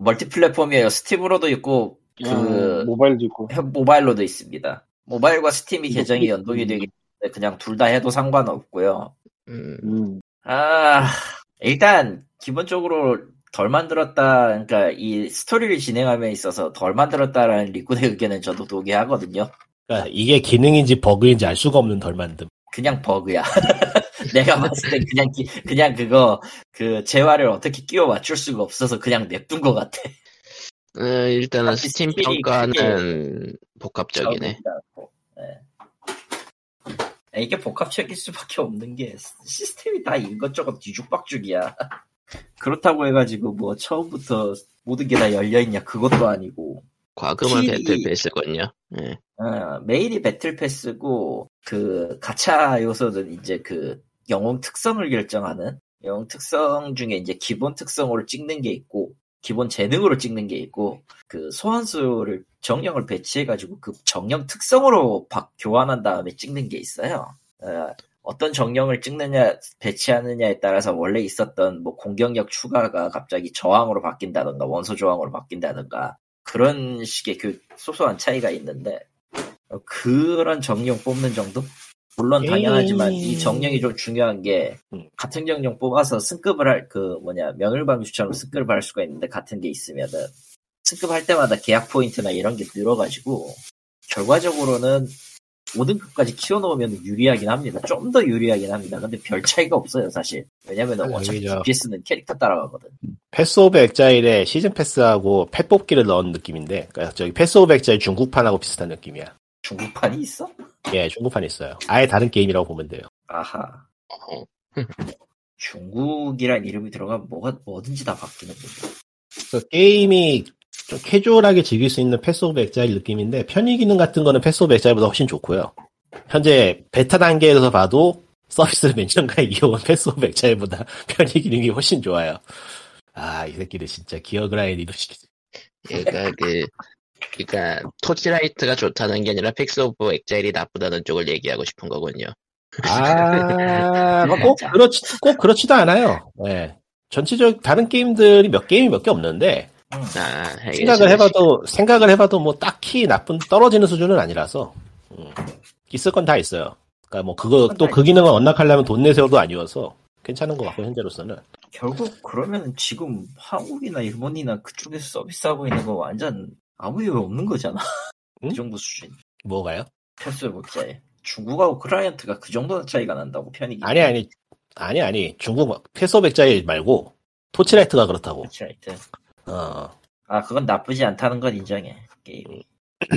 멀티 플랫폼이에요. Steam으로도 있고? 그 아, 모바일도 있고. 모바일로도 있습니다. 모바일과 Steam이 계정이 그- 연동이 되기 때문에 그냥 둘 다 해도 상관없고요. 음, 음. 아, 일단 기본적으로 덜 만들었다, 그러니까 이 스토리를 진행함에 있어서 덜 만들었다라는 리꾼의 의견은 저도 동의하거든요. 그러니까 이게 기능인지 버그인지 알 수가 없는 덜 만듦. 그냥 버그야. 내가 봤을 땐 그냥 기- 그냥 그거 그 재화를 어떻게 끼워 맞출 수가 없어서 그냥 냅둔 것 같아. 어, 일단은 어차피 스팀 스킬이 평가는 복합적이네. 네. 이게 복합적일 수밖에 없는 게 시스템이 다 이것저것 뒤죽박죽이야. 그렇다고 해가지고 뭐 처음부터 모든 게 다 열려있냐 그것도 아니고 과금은 키- battle pass군요. 예. 어, 메인이 battle pass고 그 가차 요소는 이제 그 영웅 특성을 결정하는 영웅 특성 중에 이제 기본 특성으로 찍는 게 있고 기본 재능으로 찍는 게 있고 그 소환수를 정령을 배치해가지고 그 정령 특성으로 바- 교환한 다음에 찍는 게 있어요. 어, 떤 정령을 찍느냐 배치하느냐에 따라서 원래 있었던 뭐 공격력 추가가 갑자기 저항으로 바뀐다던가 원소 저항으로 바뀐다던가 그런 식의 그 소소한 차이가 있는데 어, 그런 정령 뽑는 정도? 물론 당연하지만 에이. 이 정령이 좀 중요한 게 음. 같은 정령 뽑아서 승급을 할 그 뭐냐 명일방주처럼 승급을 할 수가 있는데 같은 게 있으면은 승급할 때마다 계약 포인트나 이런 게 늘어가지고 결과적으로는 5등급까지 키워놓으면 유리하긴 합니다. 좀 더 유리하긴 합니다. 근데 별 차이가 없어요 사실. 왜냐면 아니, 어차피. DPS는 캐릭터 따라가거든. Path of Exile에 season pass하고 pet 뽑기를 넣은 느낌인데, 그러니까 저기 Path of Exile 중국판하고 비슷한 느낌이야. 중국판이 있어? 예, 중국판 있어요. 아예 다른 게임이라고 보면 돼요. 아하. 어, 중국이란 이름이 들어가면 뭐가 뭐든지 다 바뀌는 거죠. 그 게임이 좀 캐주얼하게 즐길 수 있는 Path of Exile 느낌인데 편의 기능 같은 거는 Path of Exile보다 훨씬 좋고요. 현재 베타 단계에서 봐도 서비스를 몇 년간 이어온 Path of Exile보다 편의 기능이 훨씬 좋아요. 아, 이 새끼들 진짜 gear grind로 시키지. 그러니까 그 그러니까 Torchlight가 좋다는 게 아니라 팩스 오브 엑자일이 나쁘다는 쪽을 얘기하고 싶은 거군요. 아, 뭐꼭 그렇지, 꼭 그렇지도 않아요. 예. 전체적 다른 게임들이 몇 게임이 몇 개 없는데 음. 아, 생각을 해봐도 생각을 해봐도 뭐 딱히 나쁜 떨어지는 수준은 아니라서 음, 있을 건 다 있어요. 그러니까 뭐 그거 또 그 기능을 unlock하려면 돈 내세요도 아니어서 괜찮은 것 같고 현재로서는 결국 그러면 지금 한국이나 일본이나 그쪽에서 서비스하고 있는 거 완전 아무 이유 없는 거잖아. 응? 그 정도 수준. 뭐가요? Path of Exile 중국하고 클라이언트가 그 정도 차이가 난다고 편이기. 아니 아니 아니 아니 중국 Path of Exile 말고 Torchlight가 그렇다고. Torchlight. 어 아 그건 나쁘지 않다는 건 인정해. 게임이.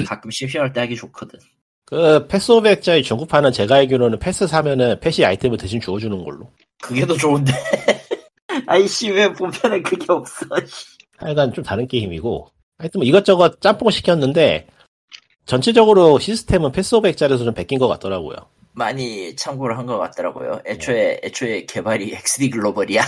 가끔 심심할 때 하기 좋거든. 그 Path of Exile 중국판은 제가 알기로는 패스 사면은 pet이 아이템을 대신 주워주는 걸로. 그게 더 좋은데. 아이씨 왜 본편에 그게 없어. 씨. 하여간 좀 다른 게임이고. 하여튼 뭐 이것저것 짬뽕 시켰는데 전체적으로 시스템은 패스 오브 엑자에서 좀 베낀 것 같더라고요. 많이 참고를 한 것 같더라고요. 애초에 애초에 개발이 XD Global이야.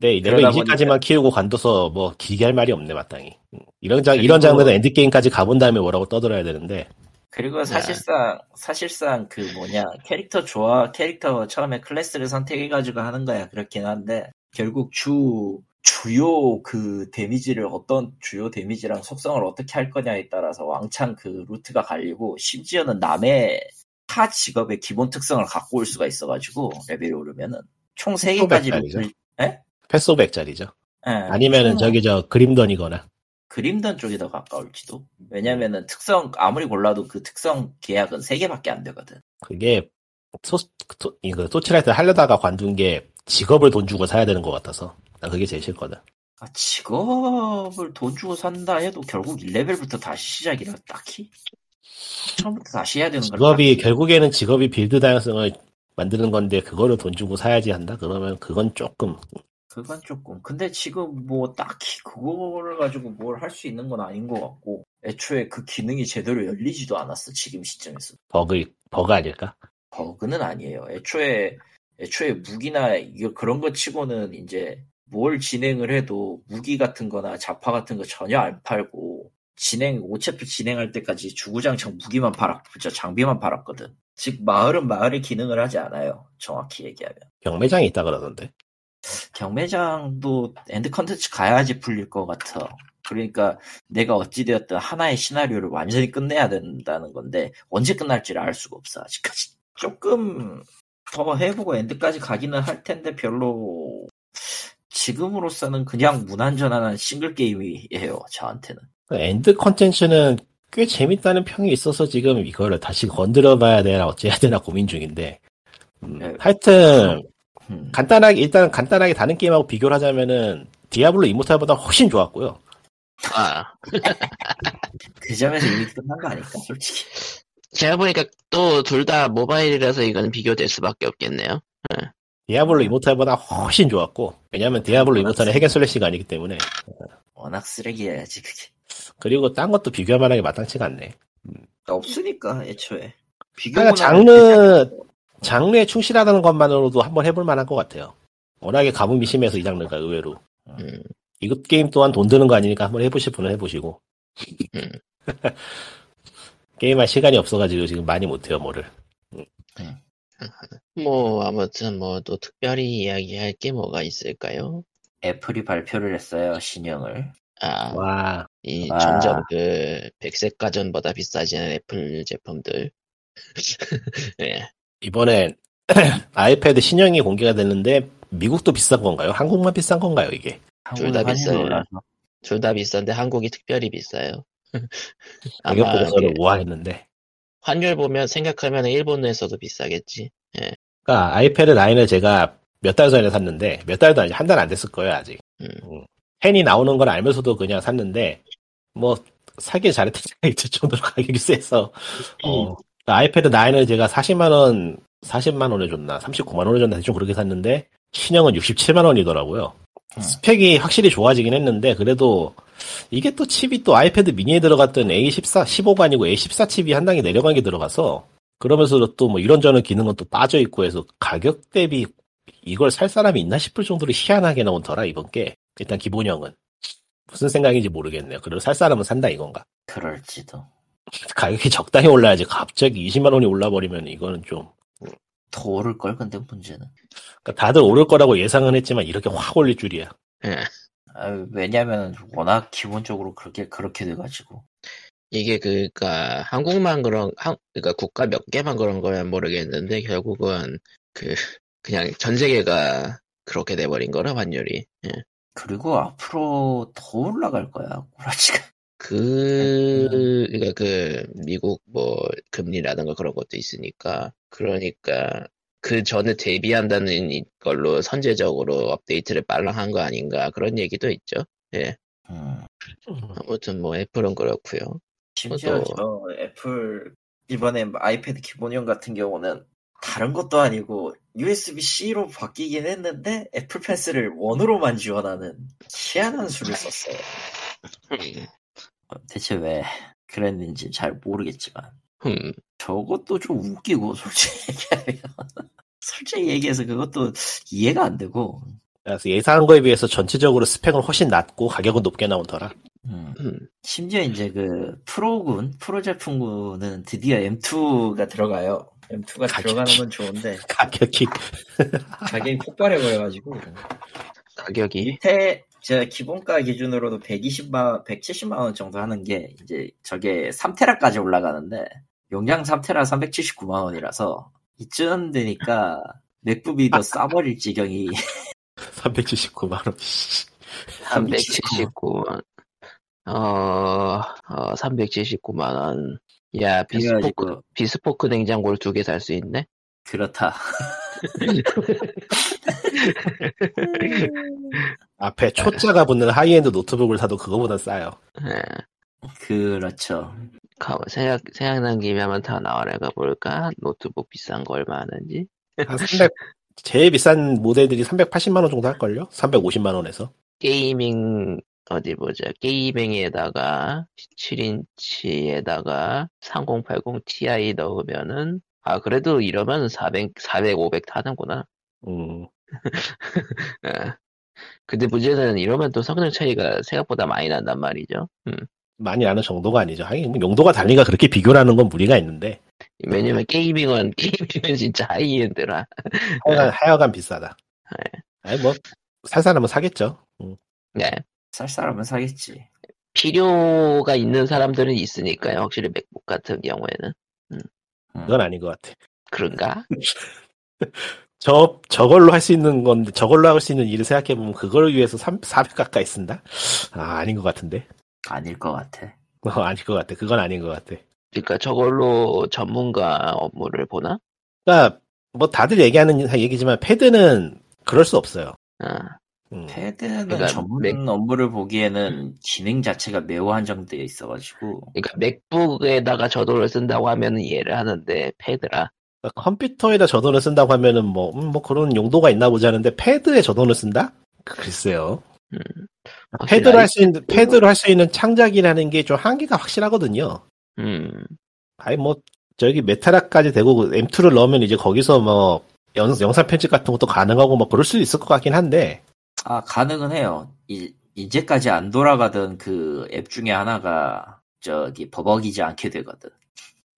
레벨 그러다 20까지만 키우고 관둬서 뭐 길게 할 말이 없네 마땅히. 음, 이런 장 이런 그리고- 장르는 end game까지 가본 다음에 뭐라고 떠들어야 되는데. 그리고 사실상 사실상 그 뭐냐 캐릭터 좋아 캐릭터 처음에 클래스를 선택해가지고 하는 거야 그렇긴 한데 결국 주 주요 그 데미지를 어떤 주요 데미지랑 속성을 어떻게 할 거냐에 따라서 왕창 그 루트가 갈리고 심지어는 남의 타 직업의 기본 특성을 갖고 올 수가 있어가지고 레벨이 오르면은 총 3개까지 소백달이죠. 루트를 예? Path of Exile이죠. 예. 아니면은 총 저기 저 Grim Dawn이거나. Grim Dawn 쪽이 더 가까울지도 왜냐면은 특성 아무리 골라도 그 특성 계약은 3개밖에 안 되거든 그게 소, 토, 이거 Torchlight 하려다가 관둔 게 직업을 돈 주고 사야 되는 것 같아서 난 그게 제일 싫거든. 아, 직업을 돈 주고 산다 해도 결국 1레벨부터 다시 시작이라 딱히 처음부터 다시 해야 되는 거라 직업이 결국에는 직업이 build 다양성을 만드는 건데 그거를 돈 주고 사야지 한다 그러면 그건 조금 그건 조금. 근데 지금 뭐 딱히 그거를 가지고 뭘 할 수 있는 건 아닌 것 같고 애초에 그 기능이 제대로 열리지도 않았어 지금 시점에서. 버그 버그 아닐까? 버그는 아니에요. 애초에 애초에 무기나 이거 그런 거 치고는 이제 뭘 진행을 해도 무기 같은 거나 잡화 같은 거 전혀 안 팔고 진행 어차피 진행할 때까지 주구장창 무기만 팔았 저 장비만 팔았거든. 즉 마을은 마을의 기능을 하지 않아요 정확히 얘기하면. 경매장이 있다 그러던데. 경매장도 end 컨텐츠 가야지 풀릴 것 같아 그러니까 내가 어찌되었든 하나의 시나리오를 완전히 끝내야 된다는 건데 언제 끝날지를 알 수가 없어 아직까지 조금 더 해보고 end까지 가기는 할 텐데 별로 지금으로서는 그냥 무난전한 싱글 게임이에요 저한테는 그 end 컨텐츠는 꽤 재밌다는 평이 있어서 지금 이거를 다시 건드려 봐야 되나 어찌 해야 되나 고민 중인데. 음, 네. 하여튼 음, 간단하게 일단 간단하게 다른 게임하고 비교를 하자면은 디아블로 이모탈보다 훨씬 좋았고요. 아, 그 점에서 이미 끝난 거 아닐까 솔직히. 제가 보니까 또 둘 다 모바일이라서 이거는 비교될 수밖에 없겠네요. 디아블로 이모탈보다 훨씬 좋았고 왜냐면 디아블로 이모탈은 hack and slash가 아니기 때문에. 워낙 쓰레기여야지 그게. 그리고 딴 것도 비교할 만하게 마땅치가 않네. 없으니까 애초에. 그러니까 장르 장르에 충실하다는 것만으로도 한번 해볼 만한 것 같아요. 워낙에 가뭄이 심해서 이 장르가 의외로 음, 이것 게임 또한 돈 드는 거 아니니까 한번 해보실 분은 해보시고 음. 게임할 시간이 없어가지고 지금 많이 못해요 뭐를. 뭐 아무튼 뭐 또 특별히 이야기할 게 뭐가 있을까요? 애플이 발표를 했어요 신형을 아, 와이 아. 점점 그 백색 가전보다 비싸지는 애플 제품들. 예. 이번에 아이패드 신형이 공개가 됐는데 미국도 비싼 건가요? 한국만 비싼 건가요 이게? 둘다 한국은 비싸요. 둘 다 비싼데 한국이 특별히 비싸요. 가격 보고서는 그 우아했는데. 환율 보면 생각하면 일본에서도 비싸겠지. 그러니까 아이패드 9을 제가 몇 달 전에 샀는데 몇 달도 아니고 한 달 안 됐을 거예요 아직. 음. 펜이 나오는 걸 알면서도 그냥 샀는데 뭐 사길 잘했다 생각이 들 정도로 가격이 세서 어, 아이패드 9을 제가 40만 원 40만 원에 줬나 39만 원에 줬나 대충 그렇게 샀는데 신형은 67만 원이더라고요. 음. 스펙이 확실히 좋아지긴 했는데 그래도 이게 또 칩이 또 아이패드 미니에 들어갔던 A14 15가 아니고 A14 칩이 한 단계 내려간 게 들어가서 그러면서 또 뭐 이런저런 기능은 또 빠져 있고 해서 가격 대비 이걸 살 사람이 있나 싶을 정도로 희한하게 나온 더라 이번 게 일단 기본형은 무슨 생각인지 모르겠네요. 그리고 살 사람은 산다 이건가? 그럴지도. 가격이 적당히 올라야지 갑자기 20만 원이 올라버리면 이거는 좀 더 오를 걸 근데 문제는. 그러니까 다들 오를 거라고 예상은 했지만 이렇게 확 올릴 줄이야. 예. 아, 왜냐면 워낙 기본적으로 그렇게 그렇게 돼가지고. 이게 그니까 한국만 그런 한 그러니까 국가 몇 개만 그런 거면 모르겠는데 결국은 그 그냥 전 세계가 그렇게 돼버린 거라 환율이. 예. 그리고 앞으로 더 올라갈 거야 꼬라지가. 그, 그니까 그, 미국 뭐, 금리라든가 그런 것도 있으니까. 그러니까, 그 전에 대비한다는 이- 걸로 선제적으로 업데이트를 빨랑 한 거 아닌가. 그런 얘기도 있죠. 예. 음. 아무튼 뭐, 애플은 그렇고요 심지어 또- 저 애플 이번에 아이패드 기본형 같은 경우는 다른 것도 아니고 USB-C로 바뀌긴 했는데 애플 펜슬을 one으로만 지원하는 희한한 수를 썼어요. 어, 대체 왜 그랬는지 잘 모르겠지만 음, 저것도 좀 웃기고 솔직히 얘기하면 솔직히 얘기해서 그것도 이해가 안 되고 그래서 예상한 거에 비해서 전체적으로 스펙은 훨씬 낮고 가격은 높게 나온 더라. 음. 음. 심지어 이제 그 프로군 프로 제품군은 드디어 M2가 들어가요. M2가 가격이- 들어가는 건 좋은데 가격이 가격이 폭발해 버려가지고 가격이. 밑에 저 기본가 기준으로도 120만 170만 원 정도 하는 게 이제 저게 3테라까지 올라가는데 용량 3테라 379만 원이라서 이쯤 되니까 맥북이 더 싸버릴 지경이 379만 원. 379만. 어, 어, 379만 원. 야, 비스포크, 그래가지고 비스포크 냉장고를 두 개 살 수 있네? 그렇다. 앞에 초짜가 붙는 하이엔드 노트북을 사도 그거보다 싸요. 예. 그렇죠. 가만, 생각, 생각난 김에 한번 다나와나 가 볼까? 노트북 비싼 거 얼마 하는지? 한 300, 제일 비싼 모델들이 380만 원 정도 할 걸요? 350만 원에서. gaming, 어디 보자. gaming에다가, 7인치에다가, 3080 Ti 넣으면은, 아, 그래도 이러면 400, 400, 500 타는구나. 음, 예. 근데 문제는 이러면 또 성능 차이가 생각보다 많이 난단 말이죠. 음. 많이 나는 정도가 아니죠. 하긴 뭐 용도가 달리니까 그렇게 비교하는 건 무리가 있는데 왜냐면 gaming은, gaming은 진짜 high-end라. 하여간, 하여간 비싸다. 네. 아니 뭐 살 사람은 사겠죠. 음. 네. 살 사람은 사겠지. 필요가 있는 사람들은 있으니까요. 확실히 맥북 같은 경우에는. 음. 그건 아닌 것 같아. 그런가? 저 저걸로 할 수 있는 건데 저걸로 할 수 있는 일을 생각해 보면 그걸 위해서 3, 400 가까이 쓴다? 아 아닌 것 같은데. 아닐 것 같아. 어, 아닐 것 같아. 그건 아닌 것 같아. 그러니까 저걸로 전문가 업무를 보나? 그러니까 뭐 다들 얘기하는 얘기지만 패드는 그럴 수 없어요. 아, 음. 패드는 그러니까 전문 맥- 업무를 보기에는 기능 자체가 매우 한정되어 있어가지고 그러니까 맥북에다가 저도를 쓴다고 하면은 이해를 하는데 패드라. 그러니까 컴퓨터에다 저돈을 쓴다고 하면은 뭐, 음, 뭐 그런 용도가 있나 보지 하는데 패드에 저돈을 쓴다? 글쎄요. 음. 패드로 할 수 있는 패드로 할 수 있는 창작이라는 게 좀 한계가 확실하거든요. 음, 아니 뭐 저기 메타라까지 되고 그 M2를 넣으면 이제 거기서 뭐 영, 영상 편집 같은 것도 가능하고 뭐 그럴 수도 있을 것 같긴 한데 아 가능은 해요. 이, 이제까지 안 돌아가던 그 앱 중에 하나가 저기 버벅이지 않게 되거든.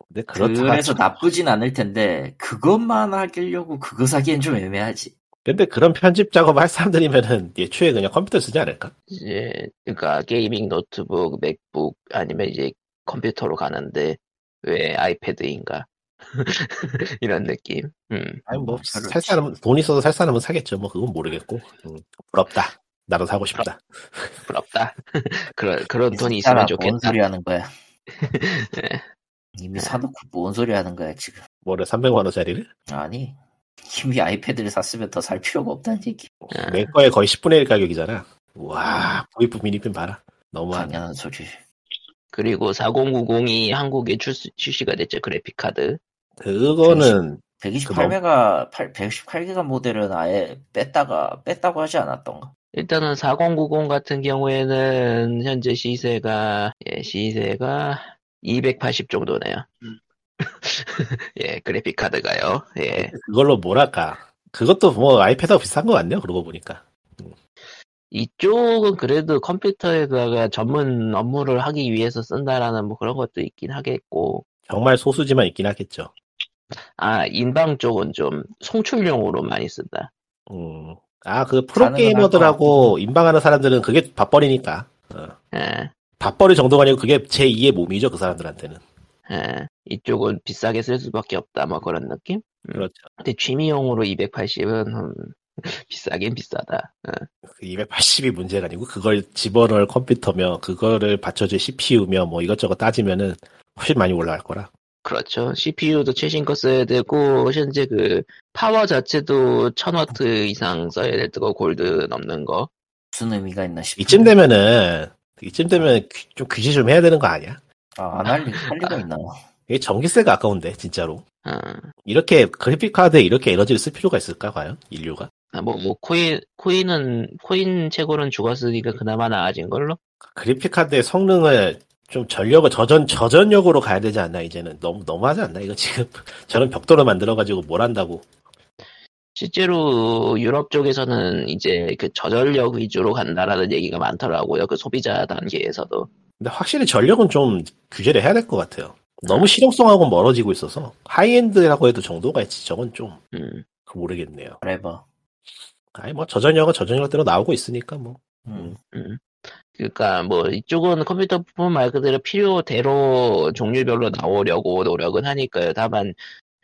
근데 그렇다 그래서 나쁘진 않을 텐데 그것만 하려고 그거 사기엔 좀 애매하지. 근데 그런 편집 작업 할 사람들이면은 애초에 그냥 컴퓨터 쓰지 않을까? 이제 그러니까 gaming 노트북, 맥북 아니면 이제 컴퓨터로 가는데 왜 아이패드인가 이런 느낌. 음. 아니 뭐 그렇지. 살 사람 돈 있어서 살 사람은 사겠죠. 뭐 그건 모르겠고 음, 부럽다. 나도 사고 싶다. 부럽다. 그런 그런 돈이 있으면 뭔 좋겠다. 소리 하는 거야? 네. 이미 사놓고 뭔 소리 하는 거야 지금? 뭐래 300만 원짜리를? 아니 이미 아이패드를 샀으면 더 살 필요가 없다는 얘기. 아, 내 거에 거의 10분의 1 가격이잖아. 와 보이프 미니핀 봐라. 너무하네. 당연한 소리. 그리고 4090이 한국에 출시, 출시가 됐죠 그래픽 카드. 그거는 128메가 118기가 모델은 아예 뺐다가 뺐다고 하지 않았던가? 일단은 4090 같은 경우에는 현재 시세가 예, 시세가 280 정도네요. 음. 예, 그래픽 카드가요. 예. 그걸로 뭐랄까. 그것도 뭐 아이패드하고 비슷한 거 같네요. 그러고 보니까. 이쪽은 그래도 컴퓨터에다가 전문 업무를 하기 위해서 쓴다라는 뭐 그런 것도 있긴 하겠고, 정말 소수지만 있긴 하겠죠. 아, 인방 쪽은 좀 송출용으로 많이 쓴다. 음. 아, 그 프로게이머들하고 인방하는 사람들은 그게 밥벌이니까. 어. 예, 밥벌이 정도가 아니고 그게 제2의 몸이죠, 그 사람들한테는. 예. 이쪽은 비싸게 쓸 수밖에 없다, 뭐 그런 느낌? 음. 그렇죠. 근데 취미용으로 280은 비싸긴 비싸다. 어. 그 280이 문제가 아니고 그걸 집어넣을 컴퓨터며 그거를 받쳐줄 CPU며 뭐 이것저것 따지면은 훨씬 많이 올라갈 거라. 그렇죠. CPU도 최신 거 써야 되고, 현재 그, 파워 자체도 1000W 이상 써야 될 거고, 골드 넘는 거. 무슨 의미가 있나 싶어. 이쯤 되면은 이쯤 되면 귀- 좀 규제 좀 해야 되는 거 아니야? 아, 안 할 리, 할 리가 있나? 이게 전기세가 아까운데 진짜로. 어, 이렇게 그래픽 카드에 이렇게 에너지를 쓸 필요가 있을까 과연 인류가? 아, 뭐, 뭐, 코인, 코인은, 코인 채굴은 죽었으니까 그나마 나아진 걸로? 그래픽 카드의 성능을 좀 전력을 저전 저전력으로 가야 되지 않나 이제는 너무 너무하지 않나 이거 지금 저런 벽돌을 만들어 가지고 뭘 한다고 실제로 유럽 쪽에서는 이제 그 저전력 위주로 간다라는 얘기가 많더라고요. 그 소비자 단계에서도. 근데 확실히 전력은 좀 규제를 해야 될 것 같아요. 너무 실용성하고 멀어지고 있어서 high-end라고 해도 정도가 있지 저건 좀 음. 그 모르겠네요. 그래봐. 아니 뭐 저전력은 저전력대로 나오고 있으니까 뭐 음. 음. 그러니까 뭐 이쪽은 컴퓨터 부품 말 그대로 필요대로 종류별로 나오려고 노력은 하니까요. 다만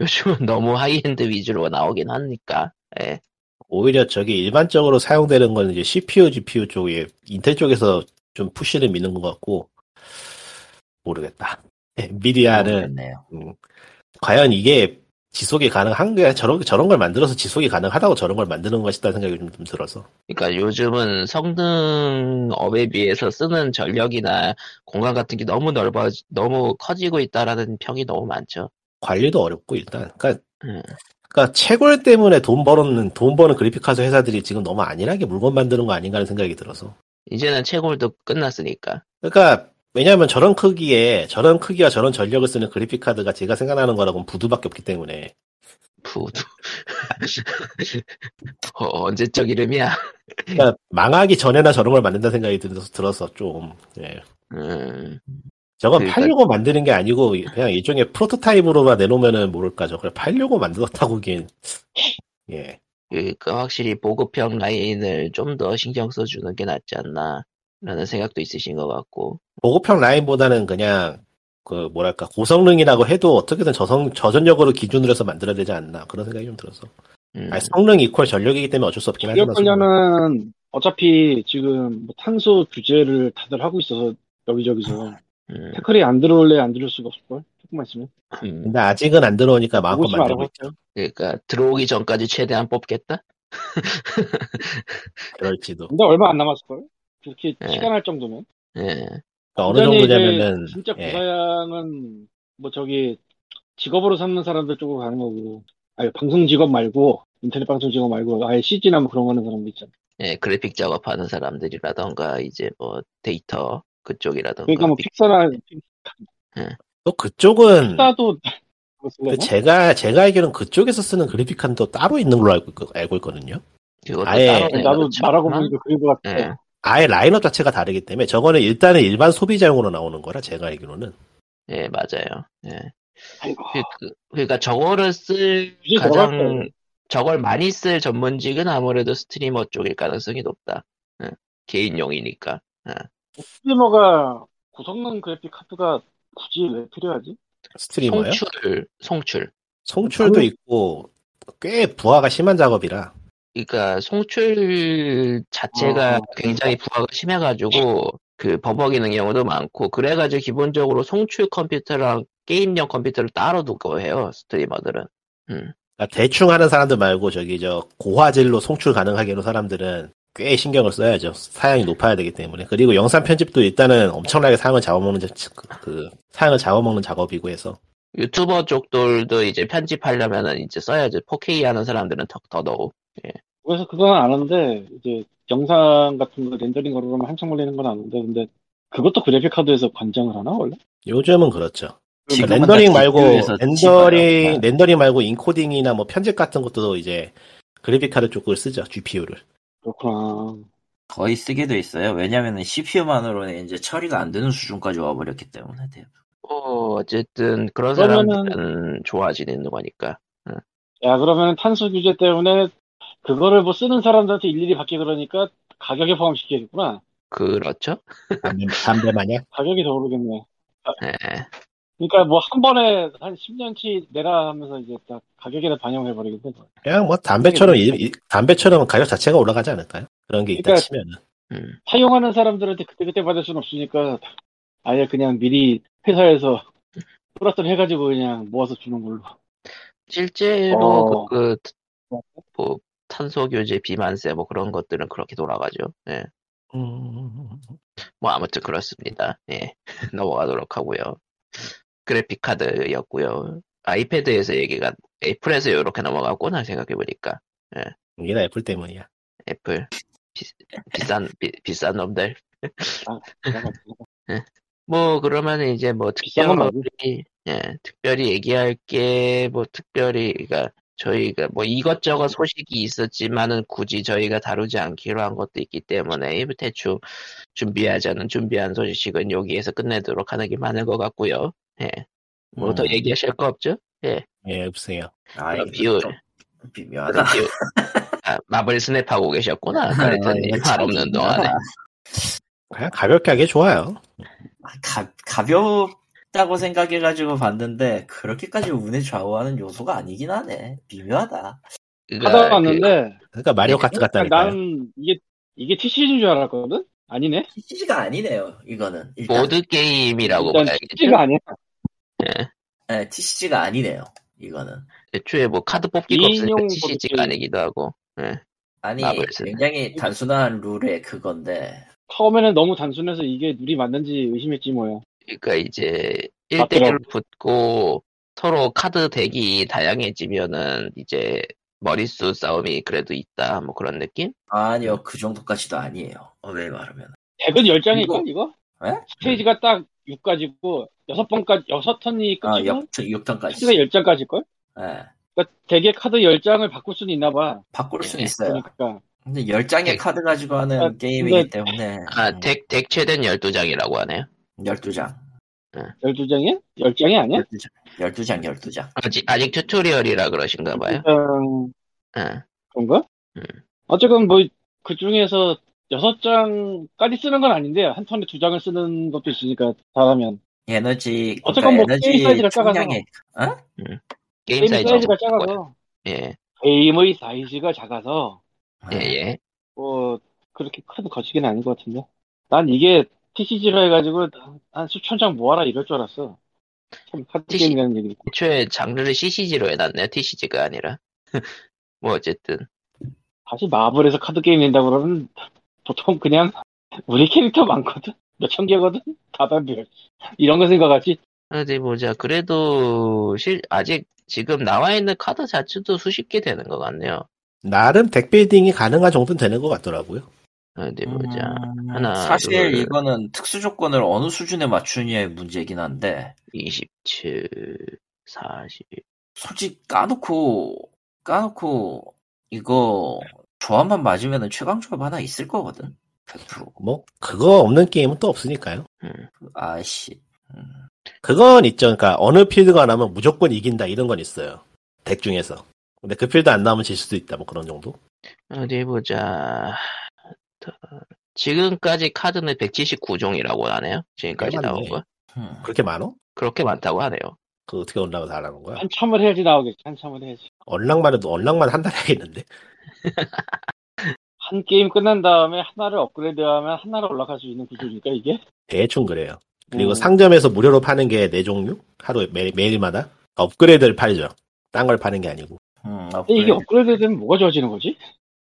요즘은 너무 하이엔드 위주로 나오긴 하니까. 예. 오히려 저기 일반적으로 사용되는 건 이제 CPU, GPU 쪽에 인텔 쪽에서 좀 푸시를 미는 것 같고 모르겠다. 엔비디아는 모르겠네요. 음, 과연 이게 지속이 가능한 게 저런 저런 걸 만들어서 지속이 가능하다고 저런 걸 만드는 것이다 생각이 좀, 좀 들어서 그러니까 요즘은 성능 up에 비해서 쓰는 전력이나 공간 같은 게 너무 넓어 너무 커지고 있다라는 평이 너무 많죠. 관리도 어렵고 일단 그러니까 음. 그러니까 채굴 때문에 돈 버는 돈 버는 그래픽 카드 회사들이 지금 너무 안일하게 물건 만드는 거 아닌가 하는 생각이 들어서 이제는 채굴도 끝났으니까. 그러니까 왜냐하면 저런 크기에 저런 크기와 저런 전력을 쓰는 그래픽 카드가 제가 생각나는 거라고는 부두밖에 없기 때문에 부두. 어, 언제적 이름이야? 그러니까 망하기 전에나 저런 걸 만든다 생각이 들어서 들어서 좀 예. 음, 저건 그러니까- 팔려고 만드는 게 아니고 그냥 일종의 프로토타입으로만 내놓으면은 모를까 저걸 팔려고 만들었다고 하기엔. 예. 그러니까 확실히 보급형 라인을 좀 더 신경 써주는 게 낫지 않나. 라는 생각도 있으신 것 같고. 보급형 라인보다는 그냥 그 뭐랄까 고성능이라고 해도 어떻게든 저성 저전력으로 기준으로 해서 만들어야 되지 않나. 그런 생각이 좀 들어서. 음, 아니, 성능 이퀄 전력이기 때문에 어쩔 수 없긴 하지만 관련은 어차피 지금 뭐 탄소 규제를 다들 하고 있어서 여기저기서 음, 태클이 안 들어올래 안 들어올 수가 없을걸? 조금만 있으면. 음. 근데 아직은 안 들어오니까 마음껏 만들고. 있죠 그러니까 들어오기 전까지 최대한 뽑겠다? 그럴지도 근데 얼마 안 남았을걸? 그렇게 예. 시간 할 정도면. 예. 그러니까 어느 정도냐면은 진짜 예. 부사양은 뭐 저기 직업으로 삼는 사람들 쪽으로 가는 거고 아니 방송 직업 말고 인터넷 방송 직업 말고 아예 CG나 뭐 그런 거 하는 사람도 있잖아 예, 그래픽 작업하는 사람들이라던가, 이제 뭐, 데이터 그쪽이라던가. 그러니까 뭐 빅- 픽사나 또 그쪽은 픽사도 그? 제가 제가 알기로는 그쪽에서 쓰는 그래픽카는 또 따로 있는 걸로 알고, 있- 알고 있거든요 아예- 나도. 말하고? 보니까 그런 거 같아 예. 아예 라인업 자체가 다르기 때문에 저거는 일단은 일반 소비자용으로 나오는 거라 제가 알기로는 예, 맞아요. 예. 그, 그, 그러니까 저거를 쓸 가장. 저걸 많이 쓸 전문직은 아무래도 스트리머 쪽일 가능성이 높다. 응. 개인용이니까. 스트리머가 고성능 그래픽 카드가 굳이 왜 필요하지? 스트리머요? 송출, 송출. 송출도 그- 있고 꽤 부하가 심한 작업이라 그러니까 송출 자체가 아, 굉장히 부하가 심해가지고 그 버벅이는 경우도 많고 그래가지고 기본적으로 송출 컴퓨터랑 게임용 컴퓨터를 따로 두고 해요 스트리머들은. 음. 그러니까 대충 하는 사람들 말고 저기 저 고화질로 송출 가능하게 하는 사람들은 꽤 신경을 써야죠. 사양이 높아야 되기 때문에. 그리고 영상 편집도 일단은 엄청나게 사양을 잡아먹는 자- 그, 그 사양을 잡아먹는 작업이고 해서 유튜버 쪽들도 이제 편집하려면은 이제 써야죠. 4K 하는 사람들은 더, 더더욱. 그래서 그건 아는데 이제 영상 같은 거 렌더링 걸면 한참 걸리는 건 아는데 근데 그것도 그래픽 카드에서 관장을 하나 원래? 요즘은 그렇죠. 지금은 렌더링 다 말고 렌더링 찍어요. 렌더링 말고 인코딩이나 뭐 편집 같은 것도 이제 그래픽 카드 쪽을 쓰죠. GPU를. 그렇구나. 거의 쓰게 돼 있어요. 왜냐면은 CPU만으로는 이제 처리가 안 되는 수준까지 와버렸기 때문에. 대부분. 어, 어쨌든 그런 그러면은- 사람들은 좋아지는 거니까. 야 그러면 탄소 규제 때문에 그거를 뭐 쓰는 사람들한테 일일이 받게 그러니까 가격에 포함시켜야겠구나. 그렇죠. 담배, 담배 마냥. 가격이 더 오르겠네. 예. 그러니까 뭐 한 번에 한 10년치 내라 하면서 이제 딱 가격에다 반영해 버리겠네. 그냥 뭐 담배처럼 이- 이- 담배처럼 가격 자체가 올라가지 않을까요? 그런 게 있다 그러니까- 치면은. 음. 사용하는 사람들한테 그때그때 받을 수는 없으니까 아예 그냥 미리 회사에서 플러스를 해가지고 그냥 모아서 주는 걸로. 실제로 어. 그, 그, 뭐, 탄소 규제 비만세 뭐 그런 것들은 그렇게 돌아가죠. 예. 음, 뭐 아무튼 그렇습니다. 예. 넘어가도록 하고요. 그래픽 카드였고요. 아이패드에서 얘기가 애플에서 이렇게 넘어갔구나 생각해 보니까 이게 다 애플 때문이야. 애플 비, 비싼 비, 비싼 놈들. 아, 같아요. 뭐 그러면 이제 뭐. 특별히 예 특별히 얘기할 게 뭐 특별히 그러니까 저희가 뭐 이것저것 소식이 있었지만은 굳이 저희가 다루지 않기로 한 것도 있기 때문에 대충 준비하자는 준비한 소식은 여기에서 끝내도록 하는 게 많은 것 같고요. 예. 뭐더 음. 얘기하실 거 없죠? 예, 없어요. 아, 비율. 좀 비묘하다. 그럼 아, 마블 스냅하고 계셨구나. 가르터님 이거 말참 없는. 동안에. 그냥 가볍게 하기 좋아요. 가, 가볍다고 생각해가지고 봤는데 그렇게까지 운에 좌우하는 요소가 아니긴 하네. 비묘하다. 그러니까 하다 그 봤는데 그 러니까 마리오 네, 카트 같다니까요. 나는 이게 이게 TCG인 줄 알았거든. 아니네. TCG가 아니네요. 이거는 일단 보드 게임이라고 일단 봐야겠죠. TCG가 아니야. 예. 네, TCG가 아니네요. 이거는 애초에 뭐 카드 뽑기가 없으니까 보드 아니기도 하고. 예. 아니 마블스네. 굉장히 단순한 룰의 그건데 처음에는 너무 단순해서 이게 룰이 맞는지 의심했지 뭐야. 그러니까 이제 맞더라고. 1대1로 붙고 서로 카드 덱이 다양해지면은 이제 머릿수 싸움이 그래도 있다. 뭐 그런 느낌? 아니요 그 정도까지도 아니에요. 어, 왜 말하면 덱은 10장일걸 이거? 에? 스테이지가 딱 6가지고 6번까지 6턴이 아, 끝이고 역, 6턴까지. 스가 10장까지일걸? 네. 그러니까 덱의 카드 10장을 바꿀 수는 있나 봐. 바꿀 수는 예, 있어요. 그러니까 근데 10장의 네. 카드 가지고 하는 아, 게임이기 근데- 때문에 아, 음, deck, deck 최대는 12장이라고 하네요. 12장. 12장이야? 10장이 아니야? 12장. 12장, 12장. 아직, 아직 tutorial이라 그러신가 봐요. 12장 예. 그런가? 음. 어쨌건 뭐 그 중에서 6장까지 쓰는 건 아닌데 한 턴에 2장을 쓰는 것도 있으니까 잘하면 에너지, 어쨌건 뭐 에너지 게임 사이즈가 작아서. 어? 게임 게임 사이즈가 사이즈가 작아요. 작아서 예, 게임의 사이즈가 작아서 예, 네. 예. 뭐 그렇게 큰 거시기는 아닌 것 같은데 난 이게 TCG로 해가지고 한 수천 장 모아라 이럴 줄 알았어 참 카드 TCG. 게임이라는 얘기 애초에 장르를 CCG로 해놨네요. TCG가 아니라. 뭐 어쨌든. 다시 마블에서 카드 게임 낸다고 그러면 보통 그냥 우리 캐릭터 많거든 몇천 개거든 다단별 이런 거 생각하지 어디 보자. 그래도 실 아직 지금 나와 있는 카드 자체도 수십 개 되는 것 같네요. 나름 덱 빌딩이 가능한 정도는 되는 것 같더라고요. 어디 보자. 음, 하나, 사실 둘. 이거는 특수 조건을 어느 수준에 맞추느냐의 문제이긴 한데 27, 40. 솔직히 까놓고 까놓고 이거 조합만 맞으면 최강 조합 하나 있을 거거든 100% 뭐 그거 없는 게임은 또 없으니까요. 음. 아씨 음. 그건 있죠. 그러니까 어느 필드가 나면 무조건 이긴다 이런 건 있어요. 덱 중에서. 근데 그 필드 안 나오면 질 수도 있다 뭐 그런 정도 어디 보자. 더- 지금까지 카드는 179종이라고 하네요. 지금까지 꽤 나온. 거. 음. 그렇게 많어? 그렇게 많다고 하네요. 그 어떻게 올라가서 하라는 거야? 한참을 해야지 나오겠지. 한참을 해야지. 얼랑만 해도 얼랑만 한달 해야겠는데 한 게임 끝난 다음에 하나를 업그레이드하면 하나를 올라갈 수 있는 구조니까 이게. 대충 그래요. 그리고 음. 상점에서 무료로 파는 게 네 종류 하루 매, 매일마다 업그레이드를 팔죠. 딴 걸 파는 게 아니고 음, 근데 이게 업그레이드 되면 뭐가 좋아지는 거지?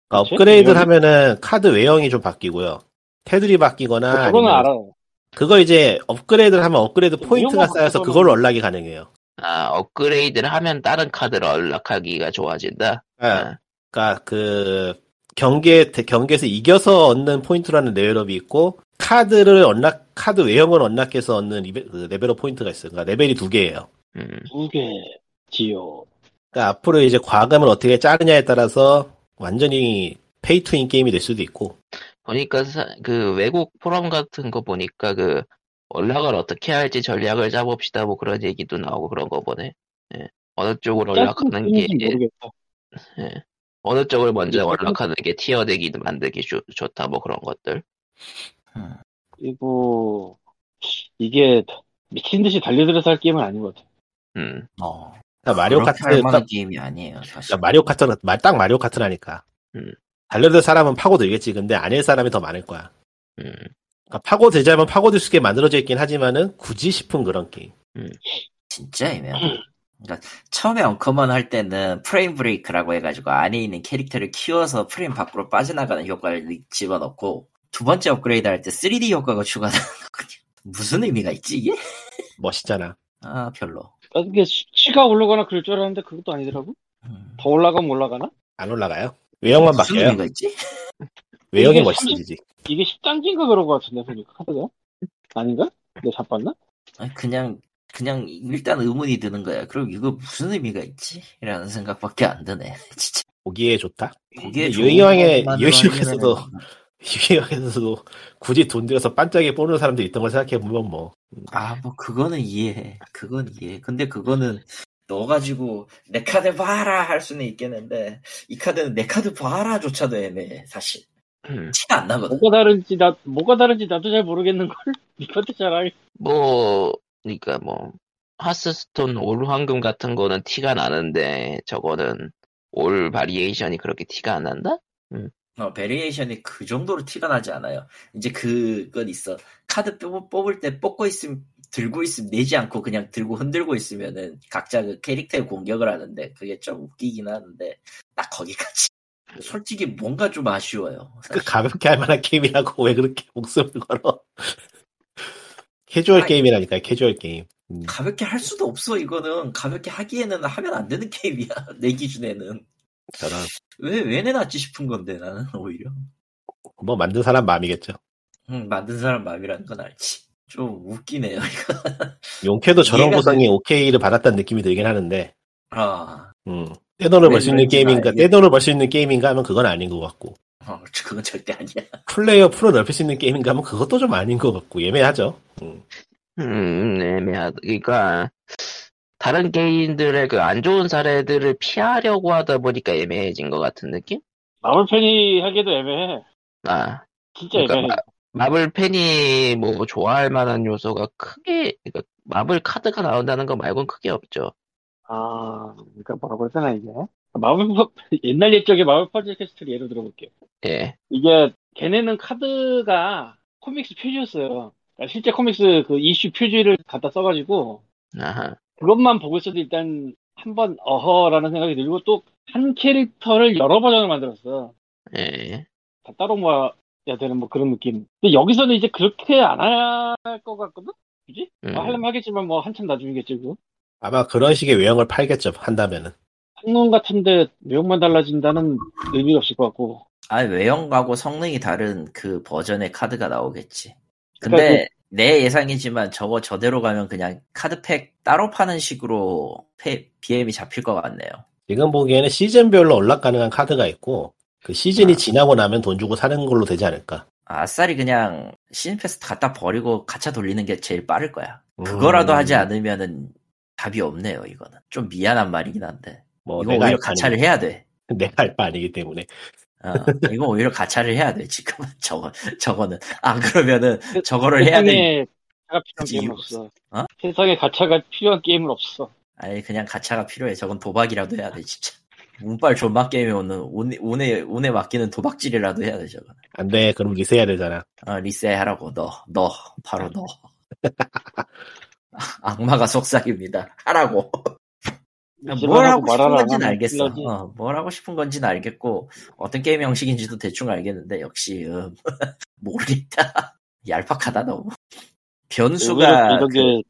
그러니까? 업그레이드를 하면은 카드 외형이 좀 바뀌고요. 테두리 바뀌거나 그거는 알아요. 그거 이제 업그레이드를 하면 업그레이드 포인트가 외형만 쌓여서 그걸로 unlock이 가능해요. 아, 업그레이드를 하면 다른 카드를 unlock하기가 좋아진다? 그러니까, 아, 그러니까 그 경기에 경기에서 이겨서 얻는 포인트라는 level up이 있고 카드를 unlock 카드 외형을 unlock해서 얻는 리베, 그 level up 포인트가 있어요. 그러니까 레벨이 두 개예요. 음, 두 개지요. 그러니까 앞으로 이제 과금을 어떻게 지르냐에 따라서 완전히 페이 투인 게임이 될 수도 있고 보니까 사- 그 외국 포럼 같은 거 보니까 그 연락을 어떻게 할지 전략을 짜봅시다 뭐 그런 얘기도 나오고 그런 거 보네. 예. 어느 쪽으로 연락하는 게짤 모르겠다. 예. 어느 쪽을 먼저 이게 연락하는 게 티어 되기 만들기 좋, 좋다 뭐 그런 것들. 음. 그리고 이게 미친 듯이 달려들어서 할 게임은 아닌 것 같아. 음. 어. 그러니까 마리오 카트 그러니까 게임이 아니에요, 사실. 그러니까 마리오 카트는 마- 딱 마리오 카트라니까. 음. 달려들 사람은 파고들겠지. 근데 아닐 사람이 더 많을 거야. 음. 그러니까 파고들자면 파고들 수 있게 만들어져 있긴 하지만은 굳이 싶은 그런 게임. 진짜 애매하다. 그러니까 처음에 uncommon 할 때는 frame break라고 해가지고 안에 있는 캐릭터를 키워서 프레임 밖으로 빠져나가는 효과를 집어넣고 두 번째 업그레이드 할 때 3D 효과가 추가되는 거거든요. 무슨 의미가 있지 이게? 멋있잖아. 아 별로. 그러니까 이게 수치가 올라가나 그럴 줄 알았는데 그것도 아니더라고. 음. 더 올라가면 올라가나? 안 올라가요. 외형만 무슨 바뀌어요. 의미가 있지? 외형이 이게 멋있어지지. 이게 10단계인가 그런 것 같은데 보니까 카드가? 아닌가? 내가 잡았나? 아니, 그냥 그냥 일단 의문이 드는 거야. 그럼 이거 무슨 의미가 있지? 라는 생각밖에 안 드네. 진짜. 보기에 좋다. 보기에 것만으로 유희왕에서도 하기에는 유희왕에서도 굳이 돈 들여서 반짝이 뽑는 사람도 있던 걸 생각해 보면 뭐 아, 뭐, 그거는 이해해. 그건 이해해. 근데 그거는, 넣어가지고, 내 카드 봐라! 할 수는 있겠는데, 이 카드는 내 카드 봐라! 조차도 애매해, 사실. 음. 티가 안 나거든. 뭐가 다른지 나 뭐가 다른지 나도 잘 모르겠는 걸. 니한테 잘 알. 뭐, 그니까 뭐, 하스스톤 all 황금 같은 거는 티가 나는데, 저거는 all variation이 그렇게 티가 안 난다? 어, variation이 그 정도로 티가 나지 않아요. 이제 그건 있어. 카드 뽑, 뽑을 때 뽑고 있으면, 들고 있으면 내지 않고 그냥 들고 흔들고 있으면은 각자 그 캐릭터의 공격을 하는데, 그게 좀 웃기긴 하는데, 딱 거기까지. 솔직히 뭔가 좀 아쉬워요. 그 가볍게 할 만한 게임이라고 왜 그렇게 목숨을 걸어? 캐주얼 아이. 게임이라니까요. 캐주얼 게임. 음. 가볍게 할 수도 없어, 이거는. 가볍게 하기에는 하면 안 되는 게임이야. 내 기준에는. 저런 왜, 왜 내놨지 싶은 건데, 나는 오히려. 뭐 만든 사람 마음이겠죠. 응, 만든 사람 마음이라는 건 알지. 좀 웃기네요, 이거. 용케도 저런 구성이 오케이를 받았다는 느낌이 들긴 하는데, 아, 음. 떼돈을 벌 수 있는 게임인가. 떼돈을 벌 수 있는 게임인가 하면 그건 아닌 것 같고, 어, 그건 절대 아니야. 플레이어 풀어 넓힐 수 있는 게임인가 하면 그것도 좀 아닌 것 같고, 애매하죠. 음. 음, 애매하다. 그니까, 다른 게임들의 그 안 좋은 사례들을 피하려고 하다 보니까 애매해진 것 같은 느낌? 마블 팬이 하기에도 애매해. 아, 진짜 그러니까 애매해. 마, 마블 팬이 뭐 좋아할 만한 요소가 크게, 그러니까 마블 카드가 나온다는 거 말고는 크게 없죠. 아, 그러니까 뭐라고 했잖아 이게. 마블 퍼- 옛날 옛적에 마블 퍼즐 퀘스트를 예로 들어볼게요. 예. 이게 걔네는 카드가 comics 표지였어요. 그러니까 실제 코믹스 그 이슈 표지를 갖다 써가지고 아하. 그것만 보고 있어도 일단 한번 어허라는 생각이 들고 또 한 캐릭터를 여러 버전을 만들었어. 예. 다 따로 모아야 되는 뭐 그런 느낌. 근데 여기서는 이제 그렇게 안 할 것 같거든? 그지? 음. 뭐 하려면 하겠지만 뭐 한참 나중이겠지, 그거. 아마 그런 식의 외형을 팔겠죠, 한다면은. 성능 같은데 내용만 달라진다는 의미가 없을 것 같고. 아, 외형하고 성능이 다른 그 버전의 카드가 나오겠지. 그러니까 근데 내 예상이지만 저거 저대로 가면 그냥 카드팩 따로 파는 식으로 페- BM이 잡힐 것 같네요. 지금 보기에는 시즌별로 언락 가능한 카드가 있고, 그 시즌이 아. 지나고 나면 돈 주고 사는 걸로 되지 않을까. 아싸리 그냥 시즌 패스 갖다 버리고 가차 돌리는 게 제일 빠를 거야. 그거라도 음. 하지 않으면은 답이 없네요, 이거는. 좀 미안한 말이긴 한데. 뭐 이거 내가 오히려 가차를 해야 돼. 내가 할 바 아니기 때문에 어, 이거 오히려 가차를 해야 돼, 지금. 저거, 저거는. 안 그러면은, 저거를 해야 돼. 세상에 가차가 필요한 이유가 없어. 어? 세상에 가차가 필요한 게임은 없어. 아니, 그냥 가차가 필요해. 저건 도박이라도 해야 돼, 진짜. 운빨 존맛 게임에 오는, 운에, 운에, 운에 맡기는 도박질이라도 해야 돼, 저거는. 안돼 그럼 리세해야 되잖아 어, 리셋하라고, 너, 너, 바로 너. 악마가 속삭입니다. 하라고. 뭘 하고 싶은 건지는 알겠어. 어, 뭘 하고 싶은 건지는 알겠고, 어떤 게임 형식인지도 대충 알겠는데, 역시, 음, 모르겠다. 얄팍하다, 너무. 변수가, 이런 그, 게.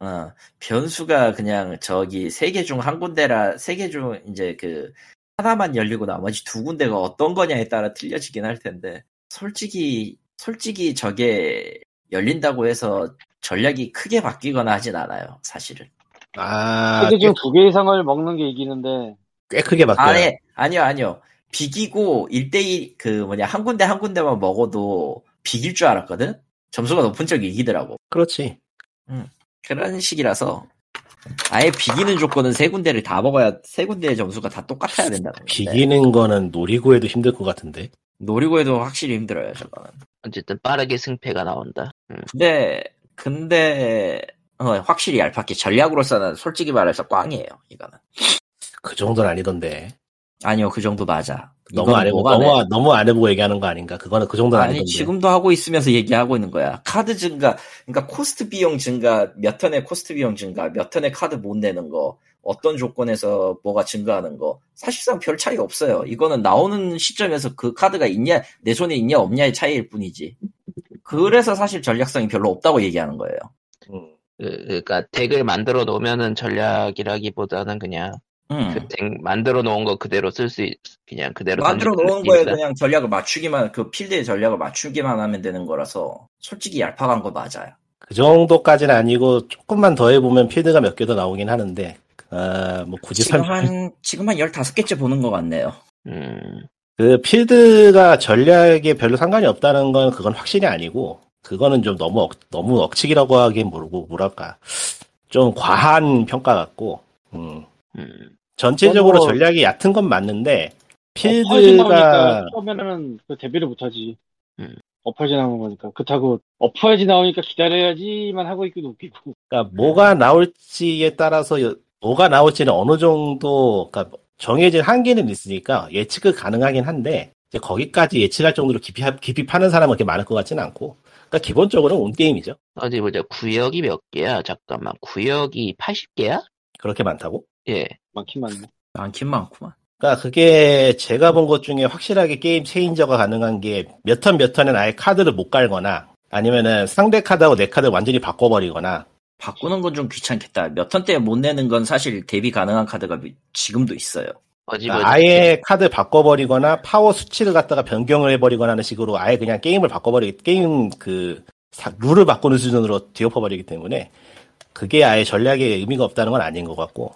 어, 변수가 그냥 저기 세 개 중 한 군데라, 세 개 중 이제 그, 하나만 열리고 나머지 두 군데가 어떤 거냐에 따라 틀려지긴 할 텐데, 솔직히, 솔직히 저게 열린다고 해서 전략이 크게 바뀌거나 하진 않아요, 사실은. 아 꽤, 중두 개 이상을 먹는 게 이기는데 꽤 크게 바뀌어요 아니, 아니요, 아니요. 비기고 1대1, 그 뭐냐, 한 군데 한 군데만 먹어도 비길 줄 알았거든? 점수가 높은 쪽이 이기더라고. 그렇지 그런 식이라서, 아예 비기는 조건은 세 군데를 다 먹어야, 세 군데의 점수가 다 똑같아야 된다는 건데. 비기는 거는 노리고 해도 힘들 것 같은데 노리고 해도 확실히 힘들어요, 저거는. 어쨌든 빠르게 승패가 나온다. 음. 근데, 근데, 어, 확실히 얄팍해. 전략으로서는 솔직히 말해서 꽝이에요, 이거는. 그 정도는 아니던데 아니요, 그 정도 맞아. 너무 안 해보고 너무, 너무 안 해보고 얘기하는 거 아닌가 그거는 그 정도는 아니 아니던데 지금도 하고 있으면서 얘기하고 있는 거야. 카드 증가, 그러니까 cost 비용 증가, 몇 턴의 cost 비용 증가, 몇 턴의 카드 못 내는 거, 어떤 조건에서 뭐가 증가하는 거, 사실상 별 차이 없어요. 이거는 나오는 시점에서 그 카드가 있냐, 내 손에 있냐 없냐의 차이일 뿐이지. 그래서 사실 전략성이 별로 없다고 얘기하는 거예요. 음. 그, 그러니까 덱을 만들어 놓으면은 전략이라기보다는 그냥 음. 그 덱 만들어 놓은 거 그대로 쓸 수 그냥 그대로 만들어 놓은 거에. 그냥 전략을 맞추기만, 그 필드의 전략을 맞추기만 하면 되는 거라서, 솔직히 얄팍한 거 맞아요. 그 정도까지는 아니고 조금만 더 해보면 필드가 몇 개 더 나오긴 하는데 아, 뭐 굳이 지금 한, 지금 한 15개째 보는 것 같네요. 음, 그 필드가 전략에 별로 상관이 없다는 건 그건 확실히 아니고 그거는 좀 너무 억, 너무 억측이라고 하기엔 모르고 뭐랄까 좀 과한 평가 같고 음. 음. 전체적으로 뭐- 전략이 얕은 건 맞는데 필드가 나오니까 처음에는 그 데뷔를 못하지. 음. 어퍼지 나오는 거니까. 그렇다고 어퍼지 나오니까 기다려야지만 하고 있기도 웃기고. 그러니까 뭐가 나올지에 따라서 여- 뭐가 나올지는 어느 정도 그러니까 정해진 한계는 있으니까 예측은 가능하긴 한데 이제 거기까지 예측할 정도로 깊이 하- 깊이 파는 사람은 그렇게 많을 것 같지는 않고 그러니까 기본적으로는 운 게임이죠. 어디 보자. 구역이 몇 개야? 잠깐만. 구역이 80개야? 그렇게 많다고? 예. 많긴 많네. 많긴 많구만. 그러니까 그게 제가 본 것 중에 확실하게 game changer가 가능한 게 몇 턴 몇 턴은 아예 카드를 못 깔거나 아니면은 상대 카드하고 내 카드를 완전히 바꿔버리거나 바꾸는 건 좀 귀찮겠다. 몇 턴 때 못 내는 건 사실 대비 가능한 카드가 미- 지금도 있어요. 그러니까 보자. 아예 카드 바꿔버리거나 파워 수치를 갖다가 변경을 해버리거나 하는 식으로 아예 그냥 게임을 바꿔버리기 게임 그 사- 룰을 바꾸는 수준으로 뒤엎어버리기 때문에 그게 아예 전략에 의미가 없다는 건 아닌 것 같고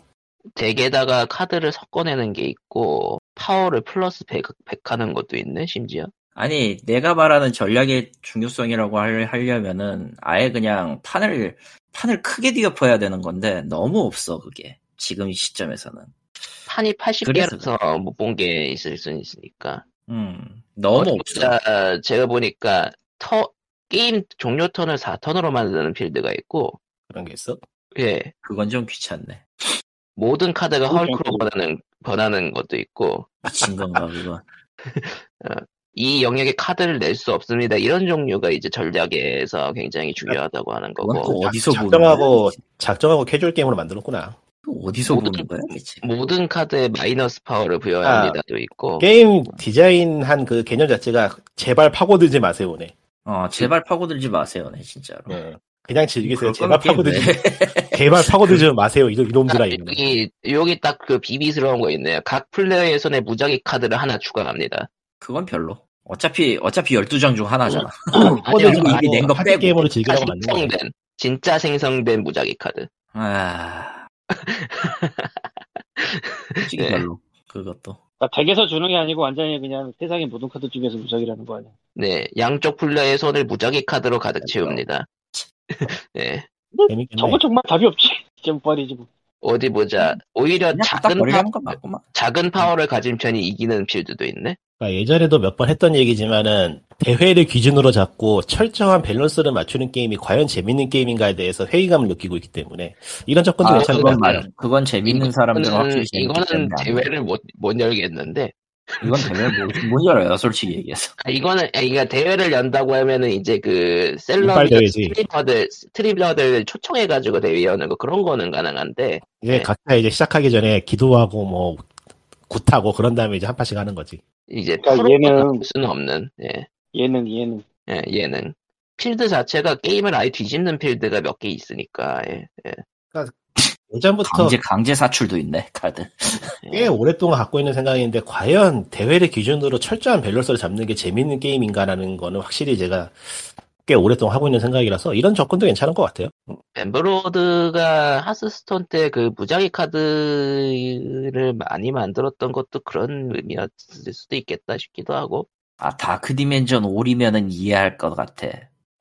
deck에다가 카드를 섞어내는 게 있고 파워를 플러스 100, 100 하는 것도 있네 심지어. 아니, 내가 말하는 전략의 중요성이라고 할- 하려면은 아예 그냥 판을, 판을 크게 뒤엎어야 되는 건데 너무 없어, 그게. 지금 이 시점에서는. 그래서 80개라서 못 본 게 있을 수 있으니까. 음, 너무 어디 없어. 보자. 제가 보니까 터 게임 종료 턴을 4턴으로 만드는 필드가 있고 그런 게 있어. 예 그건 좀 귀찮네. 모든 카드가 헐크로 좀 변하는 변하는 것도 있고 미친 건가, 그건. 이 영역에 카드를 낼 수 없습니다. 이런 종류가 이제 전략에서 굉장히 중요하다고 하는 거고 또 어디서 보는 작정하고 거야? 작정하고 캐주얼 게임으로 만들었구나. 또 어디서 모든- 보는 거야, 대체? 모든 카드에 마이너스 파워를 부여해야 아, 합니다도 있고 게임 디자인한 그 개념 자체가 제발 파고들지 마세요네. 어, 제발 파고들지 마세요, 네, 진짜로. 예. 그냥 즐기세요. 제발 파고들지 제발 파고들지 마세요. 이놈 이놈들아 아, 이놈. 여기 여기 딱 그 비비스러운 거 있네요. 각 플레이어의 손에 무작위 카드를 하나 추가합니다. 그건 별로. 어차피, 어차피 12장 중 하나잖아. 파고들지 이미 낸거 빼고. 게임으로 진짜 즐기라고 만든. 생성된 진짜 생성된 무작위 카드. 아. 솔직히 네. 별로. 그것도. 그러니까 deck에서 주는 게 아니고 완전히 그냥 세상의 모든 카드 중에서 무작위라는 거 아니야. 네, 양쪽 플레이어의 손을 무작위 카드로 가득 채웁니다. 네, 재밌겠네. 저거 정말 답이 없지. 진짜 못 버리지 뭐. 어디 보자. 오히려 작은 파. 작은 파워를 가진 편이 이기는 필드도 있네. 그러니까 예전에도 몇 번 했던 얘기지만은 대회를 기준으로 잡고 철저한 밸런스를 맞추는 게임이 과연 재밌는 게임인가에 대해서 회의감을 느끼고 있기 때문에 이런 접근도 아, 괜찮은 것 그건 같아요. 맞 그건 재밌는 사람들은 이거는, 확실히 이거는. 대회를 못, 못 열겠는데. 이건 대회를 못, 못 열어요, 솔직히 얘기해서. 아, 이거는, 아, 그러니까 대회를 연다고 하면은 이제 그, 셀러. streamer들, streamer들 초청해가지고 대회 여는 거 그런 거는 가능한데, 이제 네. 각자 이제 시작하기 전에 기도하고 뭐 굿하고 그런 다음에 이제 한 판씩 하는 거지. 이제 그러니까 얘는- 수는 없는, 예, 예능 예능. 예, 예능. 필드 자체가 게임을 아예 뒤집는 필드가 몇 개 있으니까, 예, 예. 예전부터 강제, 강제 사출도 있네, 카드. 꽤 오랫동안 갖고 있는 생각인데 과연 대회를 기준으로 철저한 밸런스를 잡는 게 재밌는 게임인가라는 거는 확실히 제가 꽤 오랫동안 하고 있는 생각이라서 이런 접근도 괜찮은 것 같아요. 벤 브로드가 하스스톤 때 그 무작위 카드를 많이 만들었던 것도 그런 의미였을 수도 있겠다 싶기도 하고. 아, Dark Dimension 5이면은 이해할 것 같아.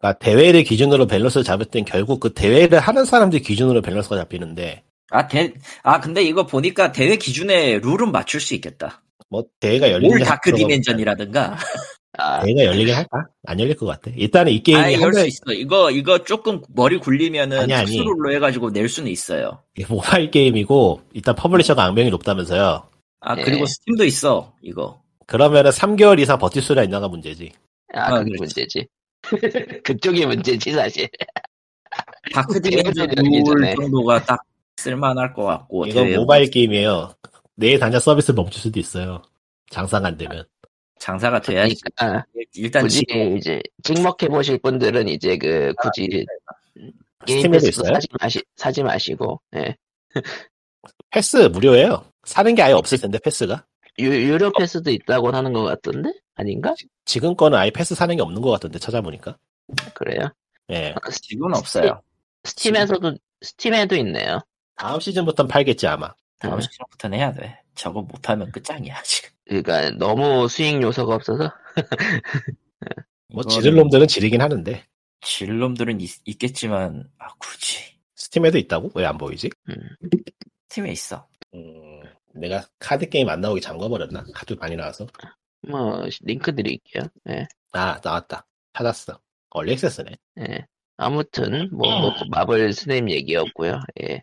그러니까 대회를 기준으로 밸런스를 잡을 땐 결국 그 대회를 하는 사람들 기준으로 밸런스가 잡히는데 아, 대, 아, 근데 이거 보니까 대회 기준에 룰은 맞출 수 있겠다. 뭐 대회가 열리는 올게 다크 디멘전이라든가. 아, 대회가 열리긴 할까? 안 열릴 것 같아. 일단은 이 게임이 아, 한열수 달- 있어. 이거, 이거 조금 머리 굴리면은. 특수룰로 해가지고 낼 수는 있어요. 이게 모바일 게임이고 일단 퍼블리셔가 악명이 높다면서요. 아, 네. 그리고 스팀도 있어, 이거. 그러면은 3개월 이상 버틸 수나 있나가 문제지. 아, 아, 그게 그렇지. 문제지. 그쪽이 문제지, 사실. Dark Dimension 대회 열리기 룰 전에. 정도가 딱 쓸만할 것 같고. 이거 대회 모바일 게임이에요. 내일 당장 서비스 멈출 수도 있어요. 장사가 안 되면. 장사가 돼야지. 그러니까, 일단 굳이 지금 이제, 찍먹해 보실 분들은 이제 그, 굳이, 게임 스팀에도 패스 있어요? 사지, 마시, 사지 마시고, 예. 패스 무료예요. 사는 게 아예 없을 텐데 패스가. 유, 유료 패스도 있다고 하는 것 같던데? 아닌가? 지금 거는 아예 패스 사는 게 없는 것 같던데 찾아보니까. 그래요? 예. 아, 스- 지금은 없어요. 스팀에서도, 스팀에도 있네요. 다음 시즌부터는 팔겠지 아마. 다음 음. 시즌부터는 해야 돼. 저거 못하면 끝장이야, 지금. 그러니까 너무 수익 요소가 없어서 뭐 지를 놈들은 지르긴 하는데 질 놈들은 있, 겠지만 아, 굳이. 스팀에도 있다고? 왜 안 보이지? 팀에 있어. 음, 내가 카드 게임 안 나오게 잠궈버렸나? 카드 많이 나와서. 뭐 링크 드릴게요. 예. 아 나왔다. 찾았어. early access네. 예. 아무튼 뭐, 뭐 마블 스냅 얘기였고요. 예.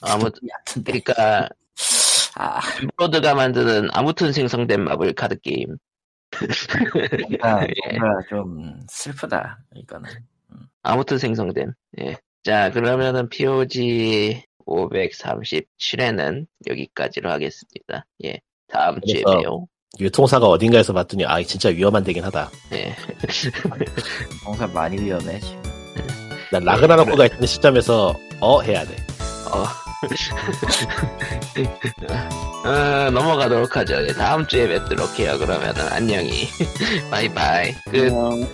아무튼. 그러니까 아, 브로드가 만드는 아무튼 생성된 마블 카드 게임. 뭔가, 예. 뭔가 좀 슬프다, 이거는. 아무튼 생성된. 예. 자 그러면은 POG 537회는 여기까지로 하겠습니다. 예. 다음 주에 봬요. 유통사가 어딘가에서 봤더니 아 진짜 위험한 데긴 하다. 예. 뭔가 많이 위험해, 지금. 난 라그나로크가 있는 시점에서 어 해야 돼. 어. 어, 넘어가도록 하죠. 예, 다음 주에 뵙도록 해요. 그러면은 안녕히. 바이바이. 끝. 그냥